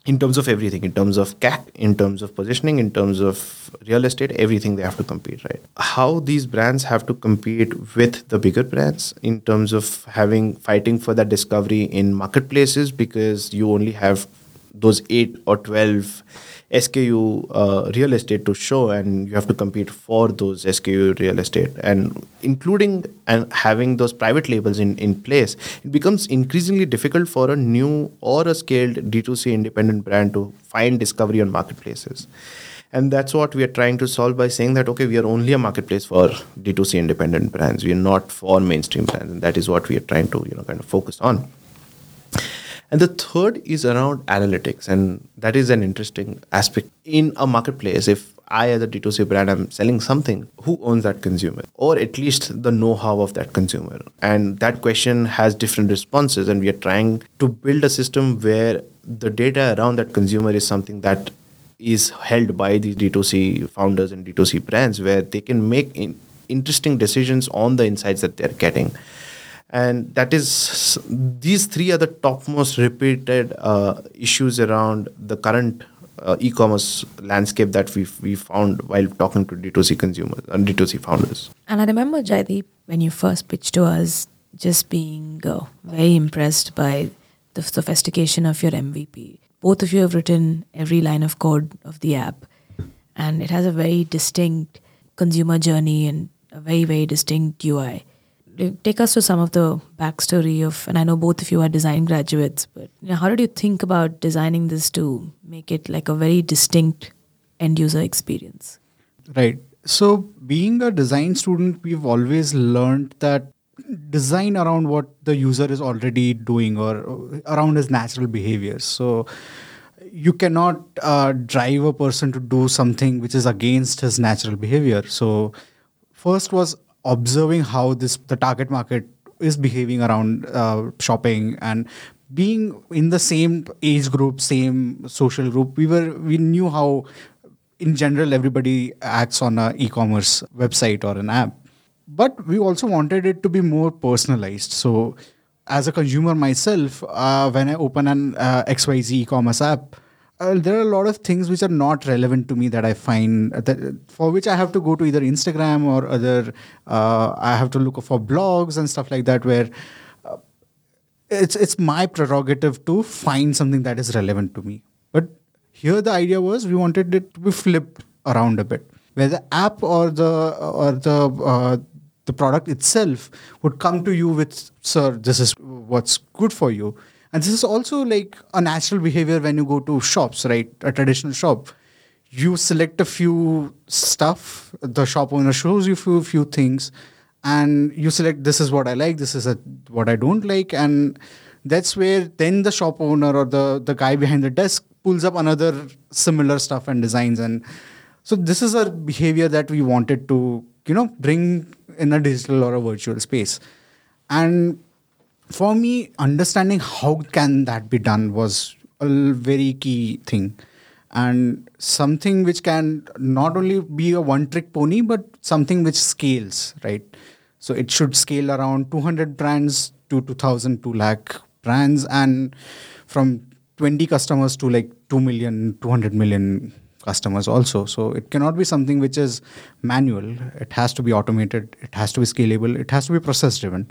In terms of everything, in terms of CAC, in terms of positioning, in terms of real estate, everything they have to compete, right? How these brands have to compete with the bigger brands in terms of having fighting for that discovery in marketplaces because you only have those eight or twelve SKU uh, real estate to show, and you have to compete for those SKU real estate, and including and having those private labels in in place, it becomes increasingly difficult for a new or a scaled D2C independent brand to find discovery on marketplaces. And that's what we are trying to solve by saying that okay, we are only a marketplace for D2C independent brands. We are not for mainstream brands, and that is what we are trying to you know kind of focus on. And the third is around analytics. And that is an interesting aspect in a marketplace. If I, as a D2C brand, am selling something, who owns that consumer? Or at least the know how of that consumer? And that question has different responses. And we are trying to build a system where the data around that consumer is something that is held by the D2C founders and D2C brands, where they can make in- interesting decisions on the insights that they're getting and that is these three are the topmost repeated uh, issues around the current uh, e-commerce landscape that we we found while talking to D2C consumers and D2C founders. And I remember Jaydip when you first pitched to us, just being uh, very impressed by the sophistication of your MVP. Both of you have written every line of code of the app, and it has a very distinct consumer journey and a very very distinct UI take us to some of the backstory of, and I know both of you are design graduates, but you know, how did you think about designing this to make it like a very distinct end user experience? Right. So, being a design student, we've always learned that design around what the user is already doing or around his natural behaviors. So, you cannot uh, drive a person to do something which is against his natural behavior. So, first was observing how this the target market is behaving around uh, shopping and being in the same age group same social group we were we knew how in general everybody acts on a e-commerce website or an app. But we also wanted it to be more personalized. So as a consumer myself uh, when i open an uh, xyz e-commerce app uh, there are a lot of things which are not relevant to me that I find that for which I have to go to either Instagram or other. Uh, I have to look for blogs and stuff like that where uh, it's it's my prerogative to find something that is relevant to me. But here the idea was we wanted it to be flipped around a bit, where the app or the or the uh, the product itself would come to you with, "Sir, this is what's good for you." And this is also like a natural behavior when you go to shops, right? A traditional shop. You select a few stuff, the shop owner shows you few few things, and you select this is what I like, this is a, what I don't like, and that's where then the shop owner or the the guy behind the desk pulls up another similar stuff and designs and so this is a behavior that we wanted to you know bring in a digital or a virtual space and for me, understanding how can that be done was a very key thing, and something which can not only be a one-trick pony, but something which scales, right? So it should scale around 200 brands to 2,000, 2 lakh brands, and from 20 customers to like 2 million, 200 million customers also. So it cannot be something which is manual. It has to be automated. It has to be scalable. It has to be process driven.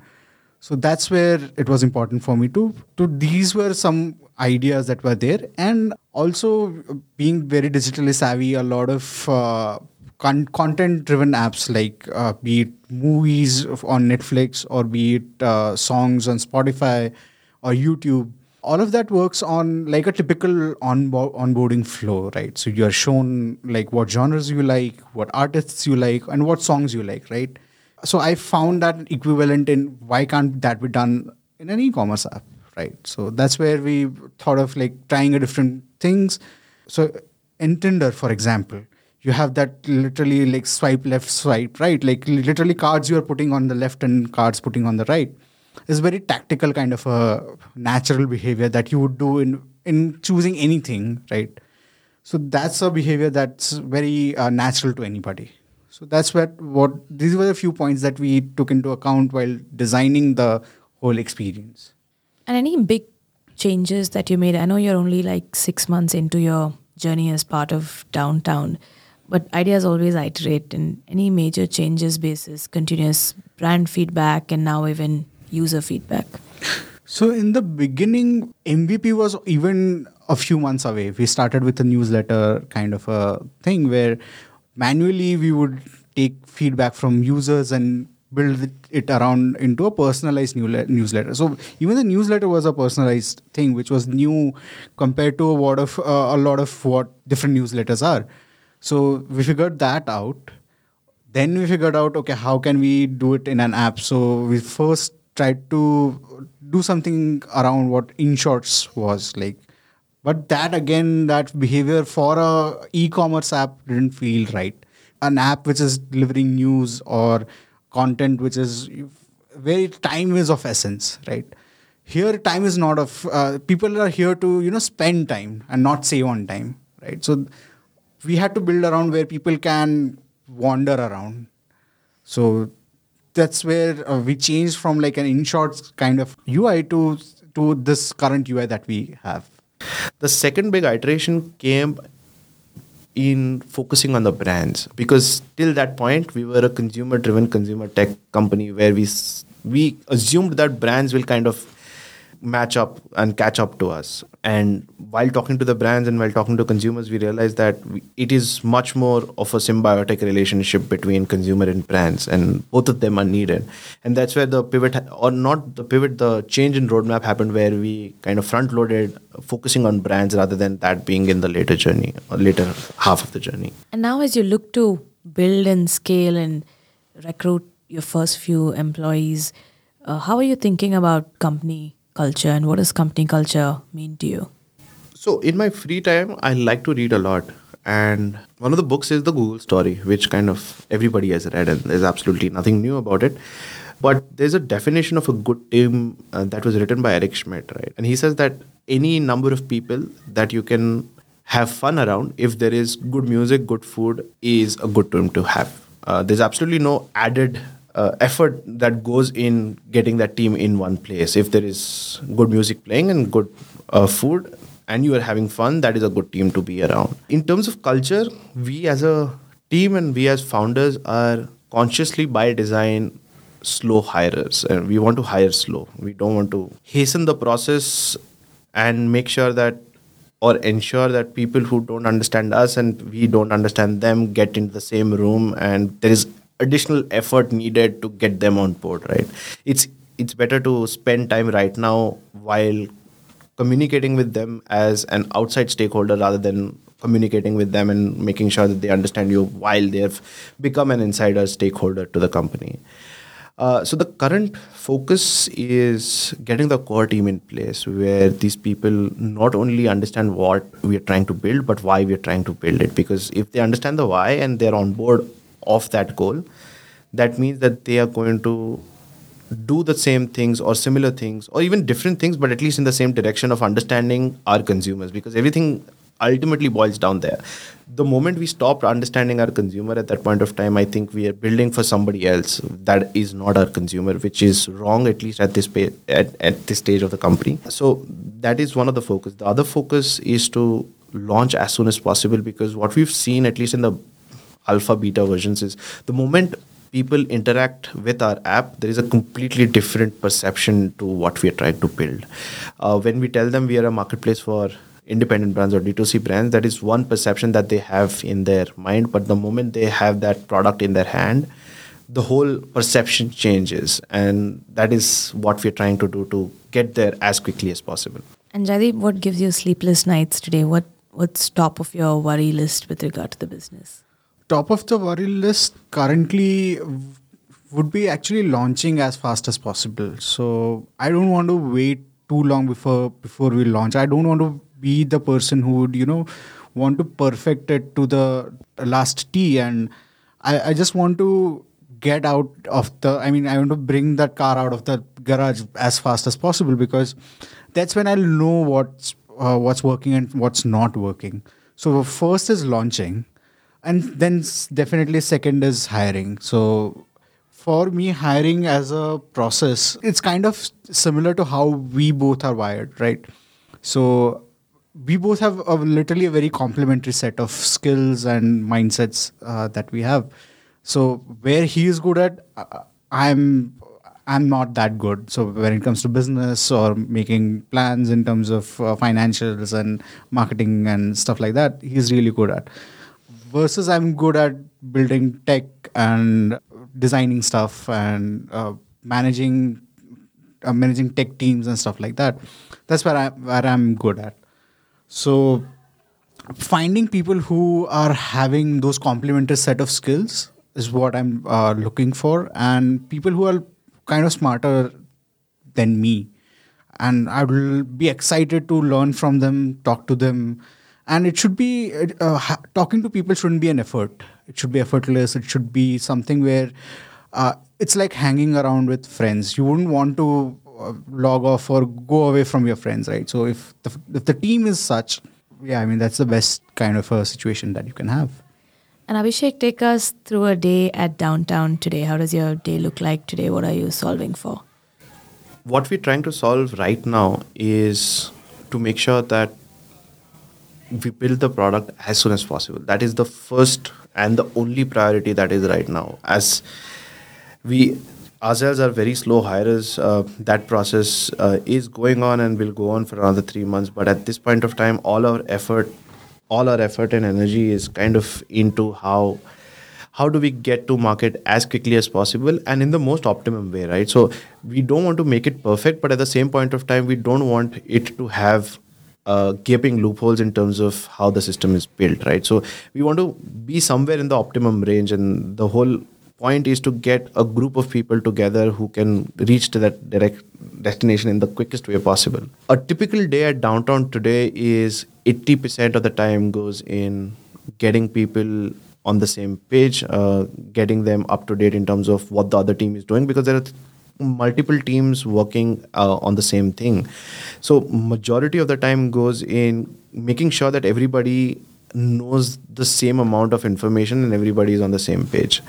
So that's where it was important for me to to these were some ideas that were there. And also being very digitally savvy a lot of uh, con- content driven apps like uh, be it movies on Netflix or be it uh, songs on Spotify or YouTube all of that works on like a typical onbo- onboarding flow right? So you're shown like what genres you like what artists you like and what songs you like right so i found that equivalent in why can't that be done in an e-commerce app right? So that's where we thought of like trying a different things. So in tinder for example you have that literally like swipe left swipe right. Like literally cards you are putting on the left and cards putting on the right. It's very tactical kind of a natural behavior that you would do in in choosing anything right? So that's a behavior that's very uh, natural to anybody so that's what what these were a few points that we took into account while designing the whole experience And any big changes that you made? I know you're only like six months into your journey as part of downtown, but ideas always iterate. And any major changes basis continuous brand feedback and now even user feedback? So in the beginning, MVP was even a few months away. We started with a newsletter kind of a thing where manually we would take feedback from users and build it- around into a personalized newsletter. So even the newsletter was a personalized thing, which was new compared to a lot of uh, a lot of what different newsletters are. So we figured that out then we figured out okay how can we do it in an app so we first tried to do something around what InShorts was like but that again that behavior for a e-commerce app didn't feel right. An app which is delivering news or content which is very time is of essence right? Here time is not of uh, people are here to you know spend time and not save on time right? So we had to build around where people can wander around. So that's where uh, we changed from like an in-short kind of ui to to this current ui that we have The second big iteration came in focusing on the brands because till that point we were a consumer driven consumer tech company where we we assumed that brands will kind of match up and catch up to us. And while talking to the brands and while talking to consumers we realized that it is much more of a symbiotic relationship between consumer and brands and both of them are needed. And that's where the pivot or not the pivot the change in roadmap happened where we kind of front loaded focusing on brands rather than that being in the later journey or later half of the journey. And now, as you look to build and scale and recruit your first few employees, uh, how are you thinking about company culture and what does company culture mean to you? So, in my free time, I like to read a lot. And one of the books is The Google Story, which kind of everybody has read, and there's absolutely nothing new about it. But there's a definition of a good team uh, that was written by Eric Schmidt, right? And he says that any number of people that you can have fun around, if there is good music, good food, is a good team to have. Uh, there's absolutely no added uh, effort that goes in getting that team in one place. If there is good music playing and good uh, food, and you are having fun, that is a good team to be around. In terms of culture, we as a team and we as founders are consciously by design slow hirers and we want to hire slow. We don't want to hasten the process and make sure that or ensure that people who don't understand us and we don't understand them get into the same room and there is additional effort needed to get them on board right? It's it's better to spend time right now while communicating with them as an outside stakeholder rather than communicating with them and making sure that they understand you while they've become an insider stakeholder to the company. Uh, so the current focus is getting the core team in place where these people not only understand what we are trying to build but why we are trying to build it. Because if they understand the why and they're on board of that goal that means that they are going to do the same things or similar things or even different things, but at least in the same direction of understanding our consumers because everything ultimately boils down there. The moment we stop understanding our consumer at that point of time, I think we are building for somebody else that is not our consumer, which is wrong at least at this pa- at, at this stage of the company. So that is one of the focus. The other focus is to launch as soon as possible because what we've seen at least in the alpha beta versions is the moment people interact with our app, there is a completely different perception to what we are trying to build. Uh, when we tell them we are a marketplace for independent brands or D2C brands, that is one perception that they have in their mind. But the moment they have that product in their hand, the whole perception changes. And that is what we're trying to do to get there as quickly as possible. And Jaydip, what gives you sleepless nights today? What What's top of your worry list with regard to the business? Top of the worry list currently would be actually launching as fast as possible. So I don't want to wait too long before before we launch. I don't want to be the person who would you know want to perfect it to the last T, and I, I just want to get out of the. I mean, I want to bring that car out of the garage as fast as possible because that's when I'll know what's uh, what's working and what's not working. So first is launching and then definitely second is hiring. So for me hiring as a process it's kind of similar to how we both are wired right? So we both have a, literally a very complementary set of skills and mindsets uh, that we have. So where he is good at uh, i'm i'm not that good. So when it comes to business or making plans in terms of uh, financials and marketing and stuff like that he's really good at versus I'm good at building tech and designing stuff and uh, managing uh, managing tech teams and stuff like that. That's where I where I'm good at. So finding people who are having those complementary set of skills is what I'm uh, looking for, and people who are kind of smarter than me, and I will be excited to learn from them, talk to them, and it should be uh, ha- talking to people shouldn't be an effort. It should be effortless. It should be something where uh, it's like hanging around with friends. You wouldn't want to uh, log off or go away from your friends, right? So if the, if the team is such, yeah, I mean that's the best kind of a situation that you can have. And Abhishek, take us through a day at downtown today. How does your day look like today? What are you solving for? What we're trying to solve right now is to make sure that we build the product as soon as possible. That is the first and the only priority that is right now. As we ourselves are very slow hires, uh, that process uh, is going on and will go on for another three months. But at this point of time, all our effort, all our effort and energy is kind of into how how do we get to market as quickly as possible and in the most optimum way right so we don't want to make it perfect but at the same point of time we don't want it to have uh, gaping loopholes in terms of how the system is built right? So we want to be somewhere in the optimum range and the whole point is to get a group of people together who can reach to that direct destination in the quickest way possible. A typical day at downtown today is 80% of the time goes in getting people on the same page, uh, getting them up to date in terms of what the other team is doing because there are multiple teams working uh, on the same thing. So majority of the time goes in making sure that everybody knows the same amount of information and everybody is on the same page.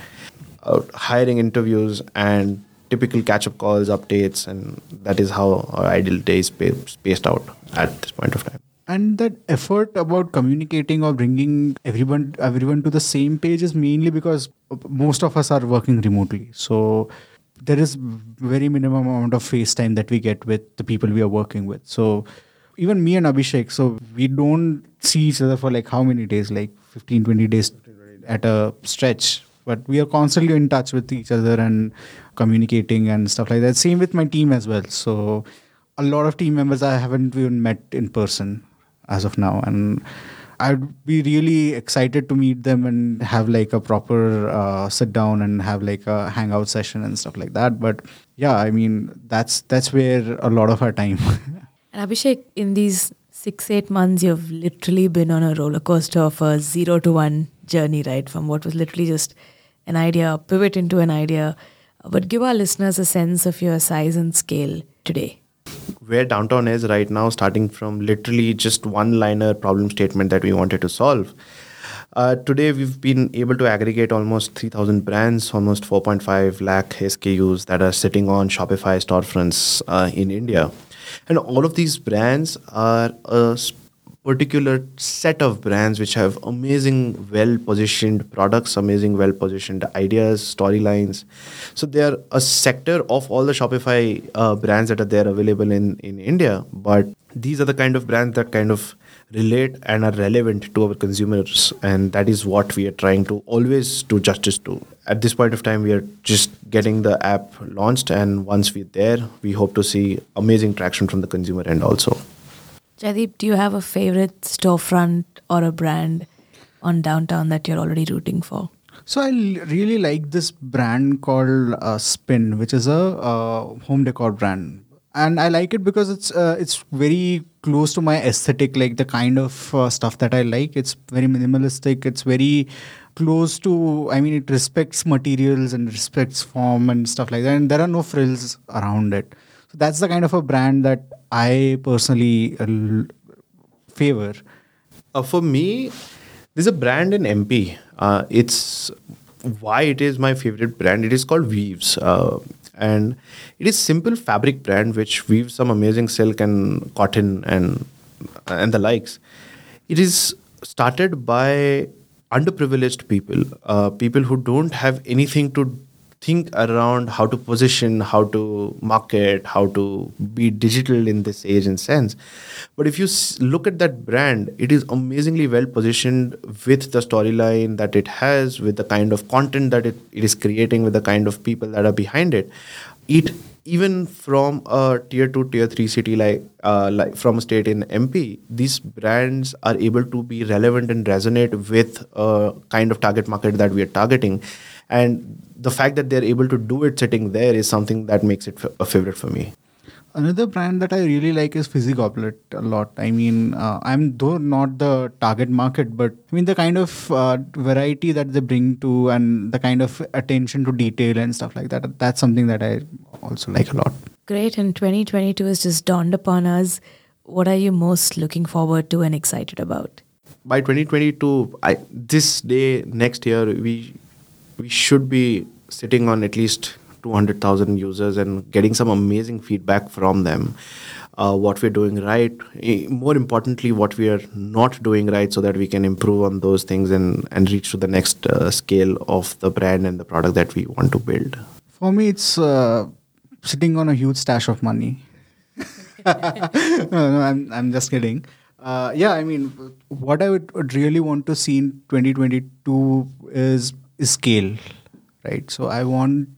Uh, hiring interviews and typical catch-up calls, updates, and that is how our ideal day is spaced out at this point of time and that effort about communicating or bringing everyone everyone to the same page is mainly because most of us are working remotely so there is very minimum amount of face time that we get with the people we are working with. So even me and abhishek so we don't see each other for like how many days like 15 20 days at a stretch. But we are constantly in touch with each other and communicating and stuff like that. Same with my team as well. So a lot of team members i haven't even met in person as of now. And i'd be really excited to meet them and have like a proper uh, sit down and have like a hangout session and stuff like that but yeah i mean that's that's where a lot of our time And Abhishek, in these six, eight months, you've literally been on a roller coaster of a zero to one journey, right? From what was literally just an idea, pivot into an idea, but give our listeners a sense of your size and scale today. Where downtown is right now, starting from literally just one liner problem statement that we wanted to solve. Uh, today, we've been able to aggregate almost 3,000 brands, almost 4.5 lakh SKUs that are sitting on Shopify storefronts uh, in India. And all of these brands are a particular set of brands which have amazing well positioned products amazing well positioned ideas storylines. So they are a sector of all the shopify uh, brands that are there available in in india but these are the kind of brands that kind of relate and are relevant to our consumers and that is what we are trying to always do justice to. At this point of time we are just getting the app launched and once we're there we hope to see amazing traction from the consumer end also Jaydip, do you have a favorite storefront or a brand on downtown that you're already rooting for? So I l- really like this brand called uh, Spin, which is a uh, home decor brand, and I like it because it's uh, it's very close to my aesthetic, like the kind of uh, stuff that I like. It's very minimalistic. It's very close to. I mean, it respects materials and respects form and stuff like that, and there are no frills around it. So that's the kind of a brand that I personally uh, favor. Uh, for me, there's a brand in MP. Uh, it's why it is my favorite brand. It is called Weaves, uh, and it is simple fabric brand which weaves some amazing silk and cotton and and the likes. It is started by underprivileged people, uh, people who don't have anything to think around how to position, how to market, how to be digital in this age and sense. But if you look at that brand, it is amazingly well positioned with the storyline that it has, with the kind of content that it, it is creating, with the kind of people that are behind it. It even from a tier two, tier three city like uh, like from a state in MP, these brands are able to be relevant and resonate with a kind of target market that we are targeting and the fact that they're able to do it sitting there is something that makes it a favorite for me. Another brand that i really like is fizzy goblet a lot. I mean uh, i'm though not the target market but i mean the kind of uh, variety that they bring to and the kind of attention to detail and stuff like that that's something that i also like a lot. Great. And 2022 has just dawned upon us. What are you most looking forward to and excited about? By 2022 I, this day next year we we should be sitting on at least 200,000 users and getting some amazing feedback from them. Uh, what we're doing right, more importantly, what we are not doing right, so that we can improve on those things and, and reach to the next uh, scale of the brand and the product that we want to build. For me, it's uh, sitting on a huge stash of money. no, no, I'm, I'm just kidding. Uh, yeah, I mean, what I would really want to see in 2022 is scale, right? So I want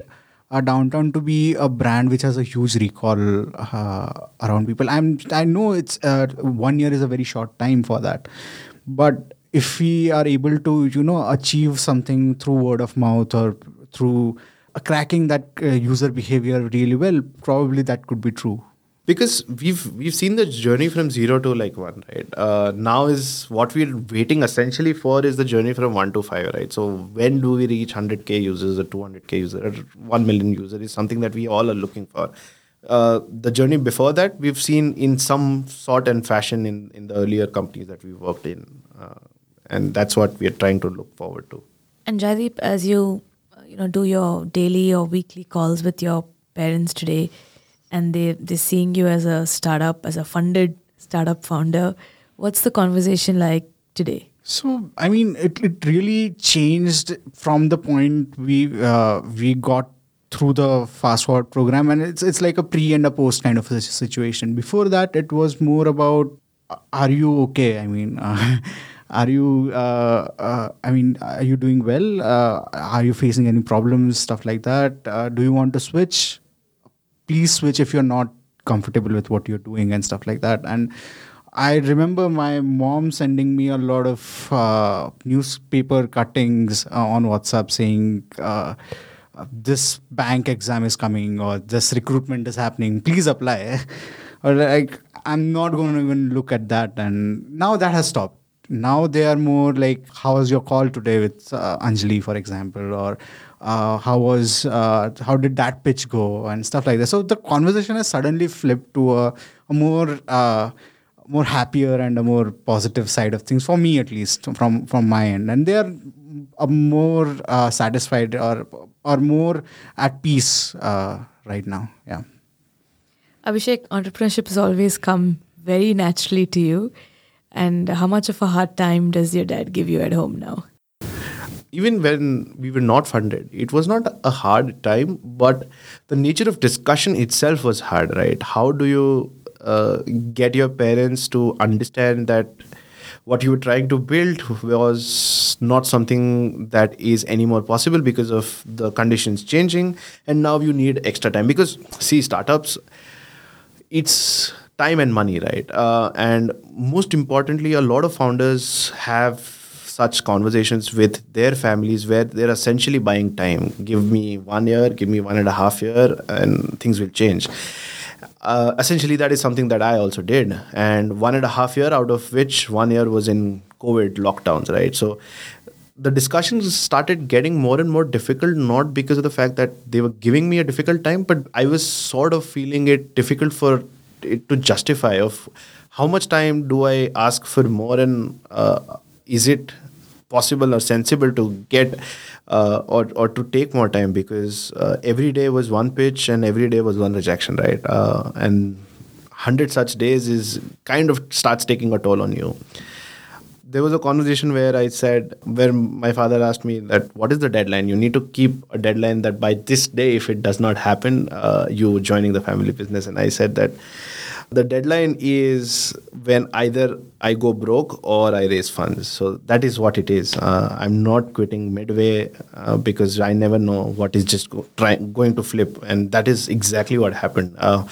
a downtown to be a brand which has a huge recall uh, around people. I'm I know it's uh, one year is a very short time for that, but if we are able to you know achieve something through word of mouth or through cracking that uh, user behavior really well, probably that could be true because we've we've seen the journey from zero to like one right? Uh, now is what we're waiting essentially for is the journey from one to five right? So when do we reach 100k users or 200k users or 1 million users is something that we all are looking for. Uh, the journey before that we've seen in some sort and fashion in in the earlier companies that we worked in uh, and that's what we are trying to look forward to. And Jaydip as you you know do your daily or weekly calls with your parents today and they they're seeing you as a startup, as a funded startup founder. What's the conversation like today? So I mean, it it really changed from the point we uh, we got through the fast forward program, and it's it's like a pre and a post kind of a situation. Before that, it was more about are you okay? I mean. Uh, are you uh, uh, i mean are you doing well uh, are you facing any problems stuff like that uh, do you want to switch please switch if you're not comfortable with what you're doing and stuff like that. And i remember my mom sending me a lot of uh, newspaper cuttings uh, on whatsapp saying uh, this bank exam is coming or this recruitment is happening. Please apply. Or like i'm not going to even look at that. And now that has stopped. Now they are more like how was your call today with uh, anjali for example? Or uh, how was uh, how did that pitch go and stuff like that so the conversation has suddenly flipped to a, a more uh, more happier and a more positive side of things for me at least from from my end and they are a more uh, satisfied or or more at peace uh, right now yeah Abhishek, entrepreneurship has always come very naturally to you. And how much of a hard time does your dad give you at home now? Even when we were not funded, it was not a hard time, but the nature of discussion itself was hard, right? How do you uh, get your parents to understand that what you were trying to build was not something that is anymore possible because of the conditions changing, and now you need extra time? Because, see, startups, it's time and money, right? Uh, and most importantly, a lot of founders have such conversations with their families where they're essentially buying time. Give me one year, give me one and a half year, and things will change. Uh, essentially, that is something that I also did, and one and a half year out of which one year was in COVID lockdowns, right? So the discussions started getting more and more difficult, not because of the fact that they were giving me a difficult time, but I was sort of feeling it difficult for it to justify of how much time do I ask for more and uh, is it possible or sensible to get uh, or, or to take more time because uh, every day was one pitch and every day was one rejection right uh, and 100 such days is kind of starts taking a toll on you there was a conversation where I said, where my father asked me that, what is the deadline? You need to keep a deadline that by this day, if it does not happen, uh, you joining the family business. And I said that the deadline is when either I go broke or I raise funds. So that is what it is. Uh, I'm not quitting midway uh, because I never know what is just go, try, going to flip. And that is exactly what happened. Uh,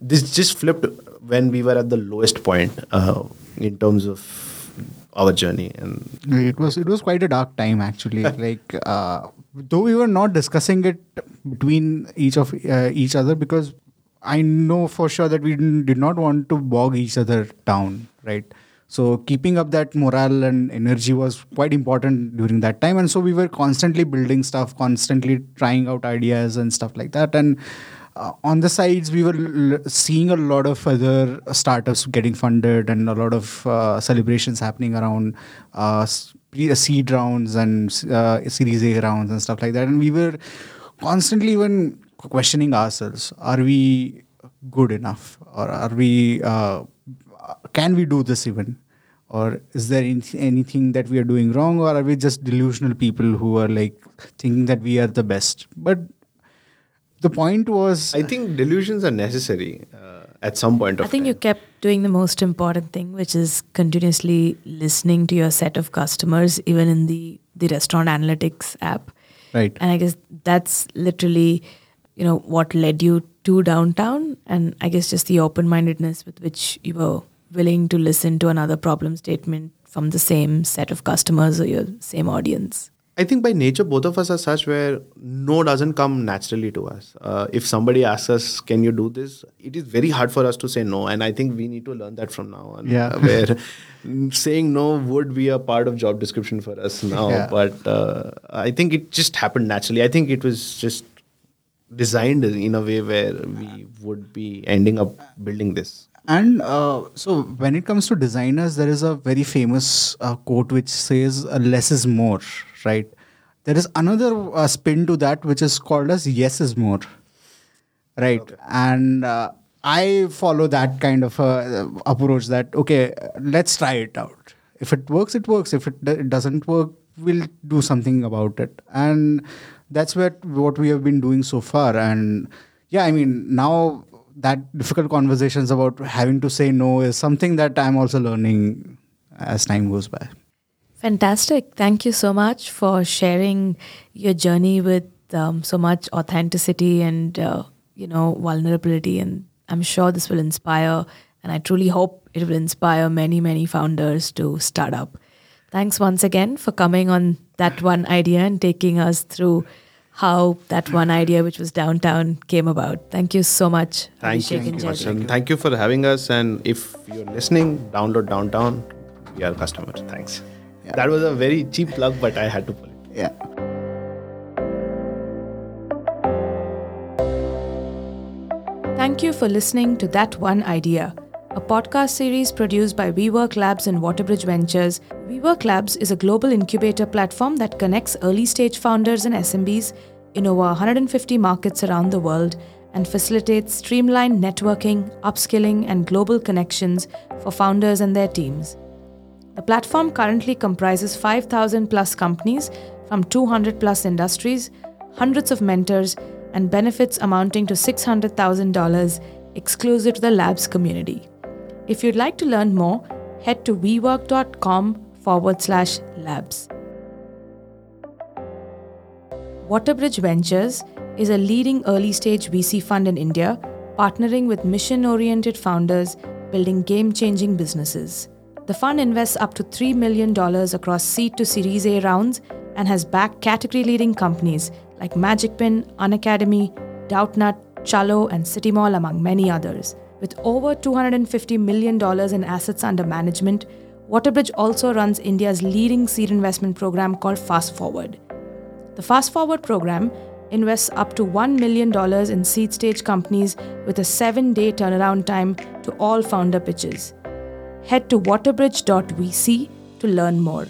this just flipped when we were at the lowest point uh, in terms of our journey and it was it was quite a dark time actually like uh, though we were not discussing it between each of uh, each other because i know for sure that we did not want to bog each other down right? So keeping up that morale and energy was quite important during that time. And so we were constantly building stuff constantly trying out ideas and stuff like that. And uh, on the sides, we were l- seeing a lot of other startups getting funded and a lot of uh, celebrations happening around uh, uh seed rounds and uh, Series A rounds and stuff like that. And we were constantly even questioning ourselves: Are we good enough, or are we? Uh, can we do this even? Or is there anything that we are doing wrong, or are we just delusional people who are like thinking that we are the best? But the point was i think delusions are necessary uh, at some point of. i think time. you kept doing the most important thing which is continuously listening to your set of customers even in the the restaurant analytics app right and i guess that's literally you know what led you to downtown and i guess just the open mindedness with which you were willing to listen to another problem statement from the same set of customers or your same audience I think by nature, both of us are such where no doesn't come naturally to us. Uh, if somebody asks us, "Can you do this?" It is very hard for us to say no, and I think we need to learn that from now on. Yeah, uh, where saying no would be a part of job description for us now. Yeah. But uh, I think it just happened naturally. I think it was just designed in a way where we would be ending up building this. And uh, so, when it comes to designers, there is a very famous uh, quote which says, "Less is more." right? There is another uh, spin to that which is called as yes is more, right? Okay. And uh, I follow that kind of uh, approach that okay, let's try it out. If it works, it works. If it, it doesn't work, we'll do something about it. And that's what what we have been doing so far. And yeah, I mean now that difficult conversations about having to say no is something that I'm also learning as time goes by. Fantastic. Thank you so much for sharing your journey with um, so much authenticity and, uh, you know, vulnerability. And I'm sure this will inspire, and I truly hope it will inspire many, many founders to start up. Thanks once again for coming on that one idea and taking us through how that one idea, which was downtown, came about. Thank you so much. Thank you, so much. And thank you for having us. And if you're listening, download downtown We are customer. Thanks. Yeah. That was a very cheap plug, but I had to pull it. Yeah. Thank you for listening to That One Idea, a podcast series produced by WeWork Labs and Waterbridge Ventures. WeWork Labs is a global incubator platform that connects early stage founders and SMBs in over 150 markets around the world and facilitates streamlined networking, upskilling, and global connections for founders and their teams. The platform currently comprises 5,000 plus companies from 200 plus industries, hundreds of mentors, and benefits amounting to $600,000 exclusive to the labs community. If you'd like to learn more, head to wework.com forward slash labs. Waterbridge Ventures is a leading early stage VC fund in India, partnering with mission oriented founders building game changing businesses. The fund invests up to $3 million across seed to Series A rounds and has backed category leading companies like MagicPin, Unacademy, Doubtnut, Chalo, and City Mall, among many others. With over $250 million in assets under management, Waterbridge also runs India's leading seed investment program called Fast Forward. The Fast Forward program invests up to $1 million in seed stage companies with a seven day turnaround time to all founder pitches. Head to waterbridge.vc to learn more.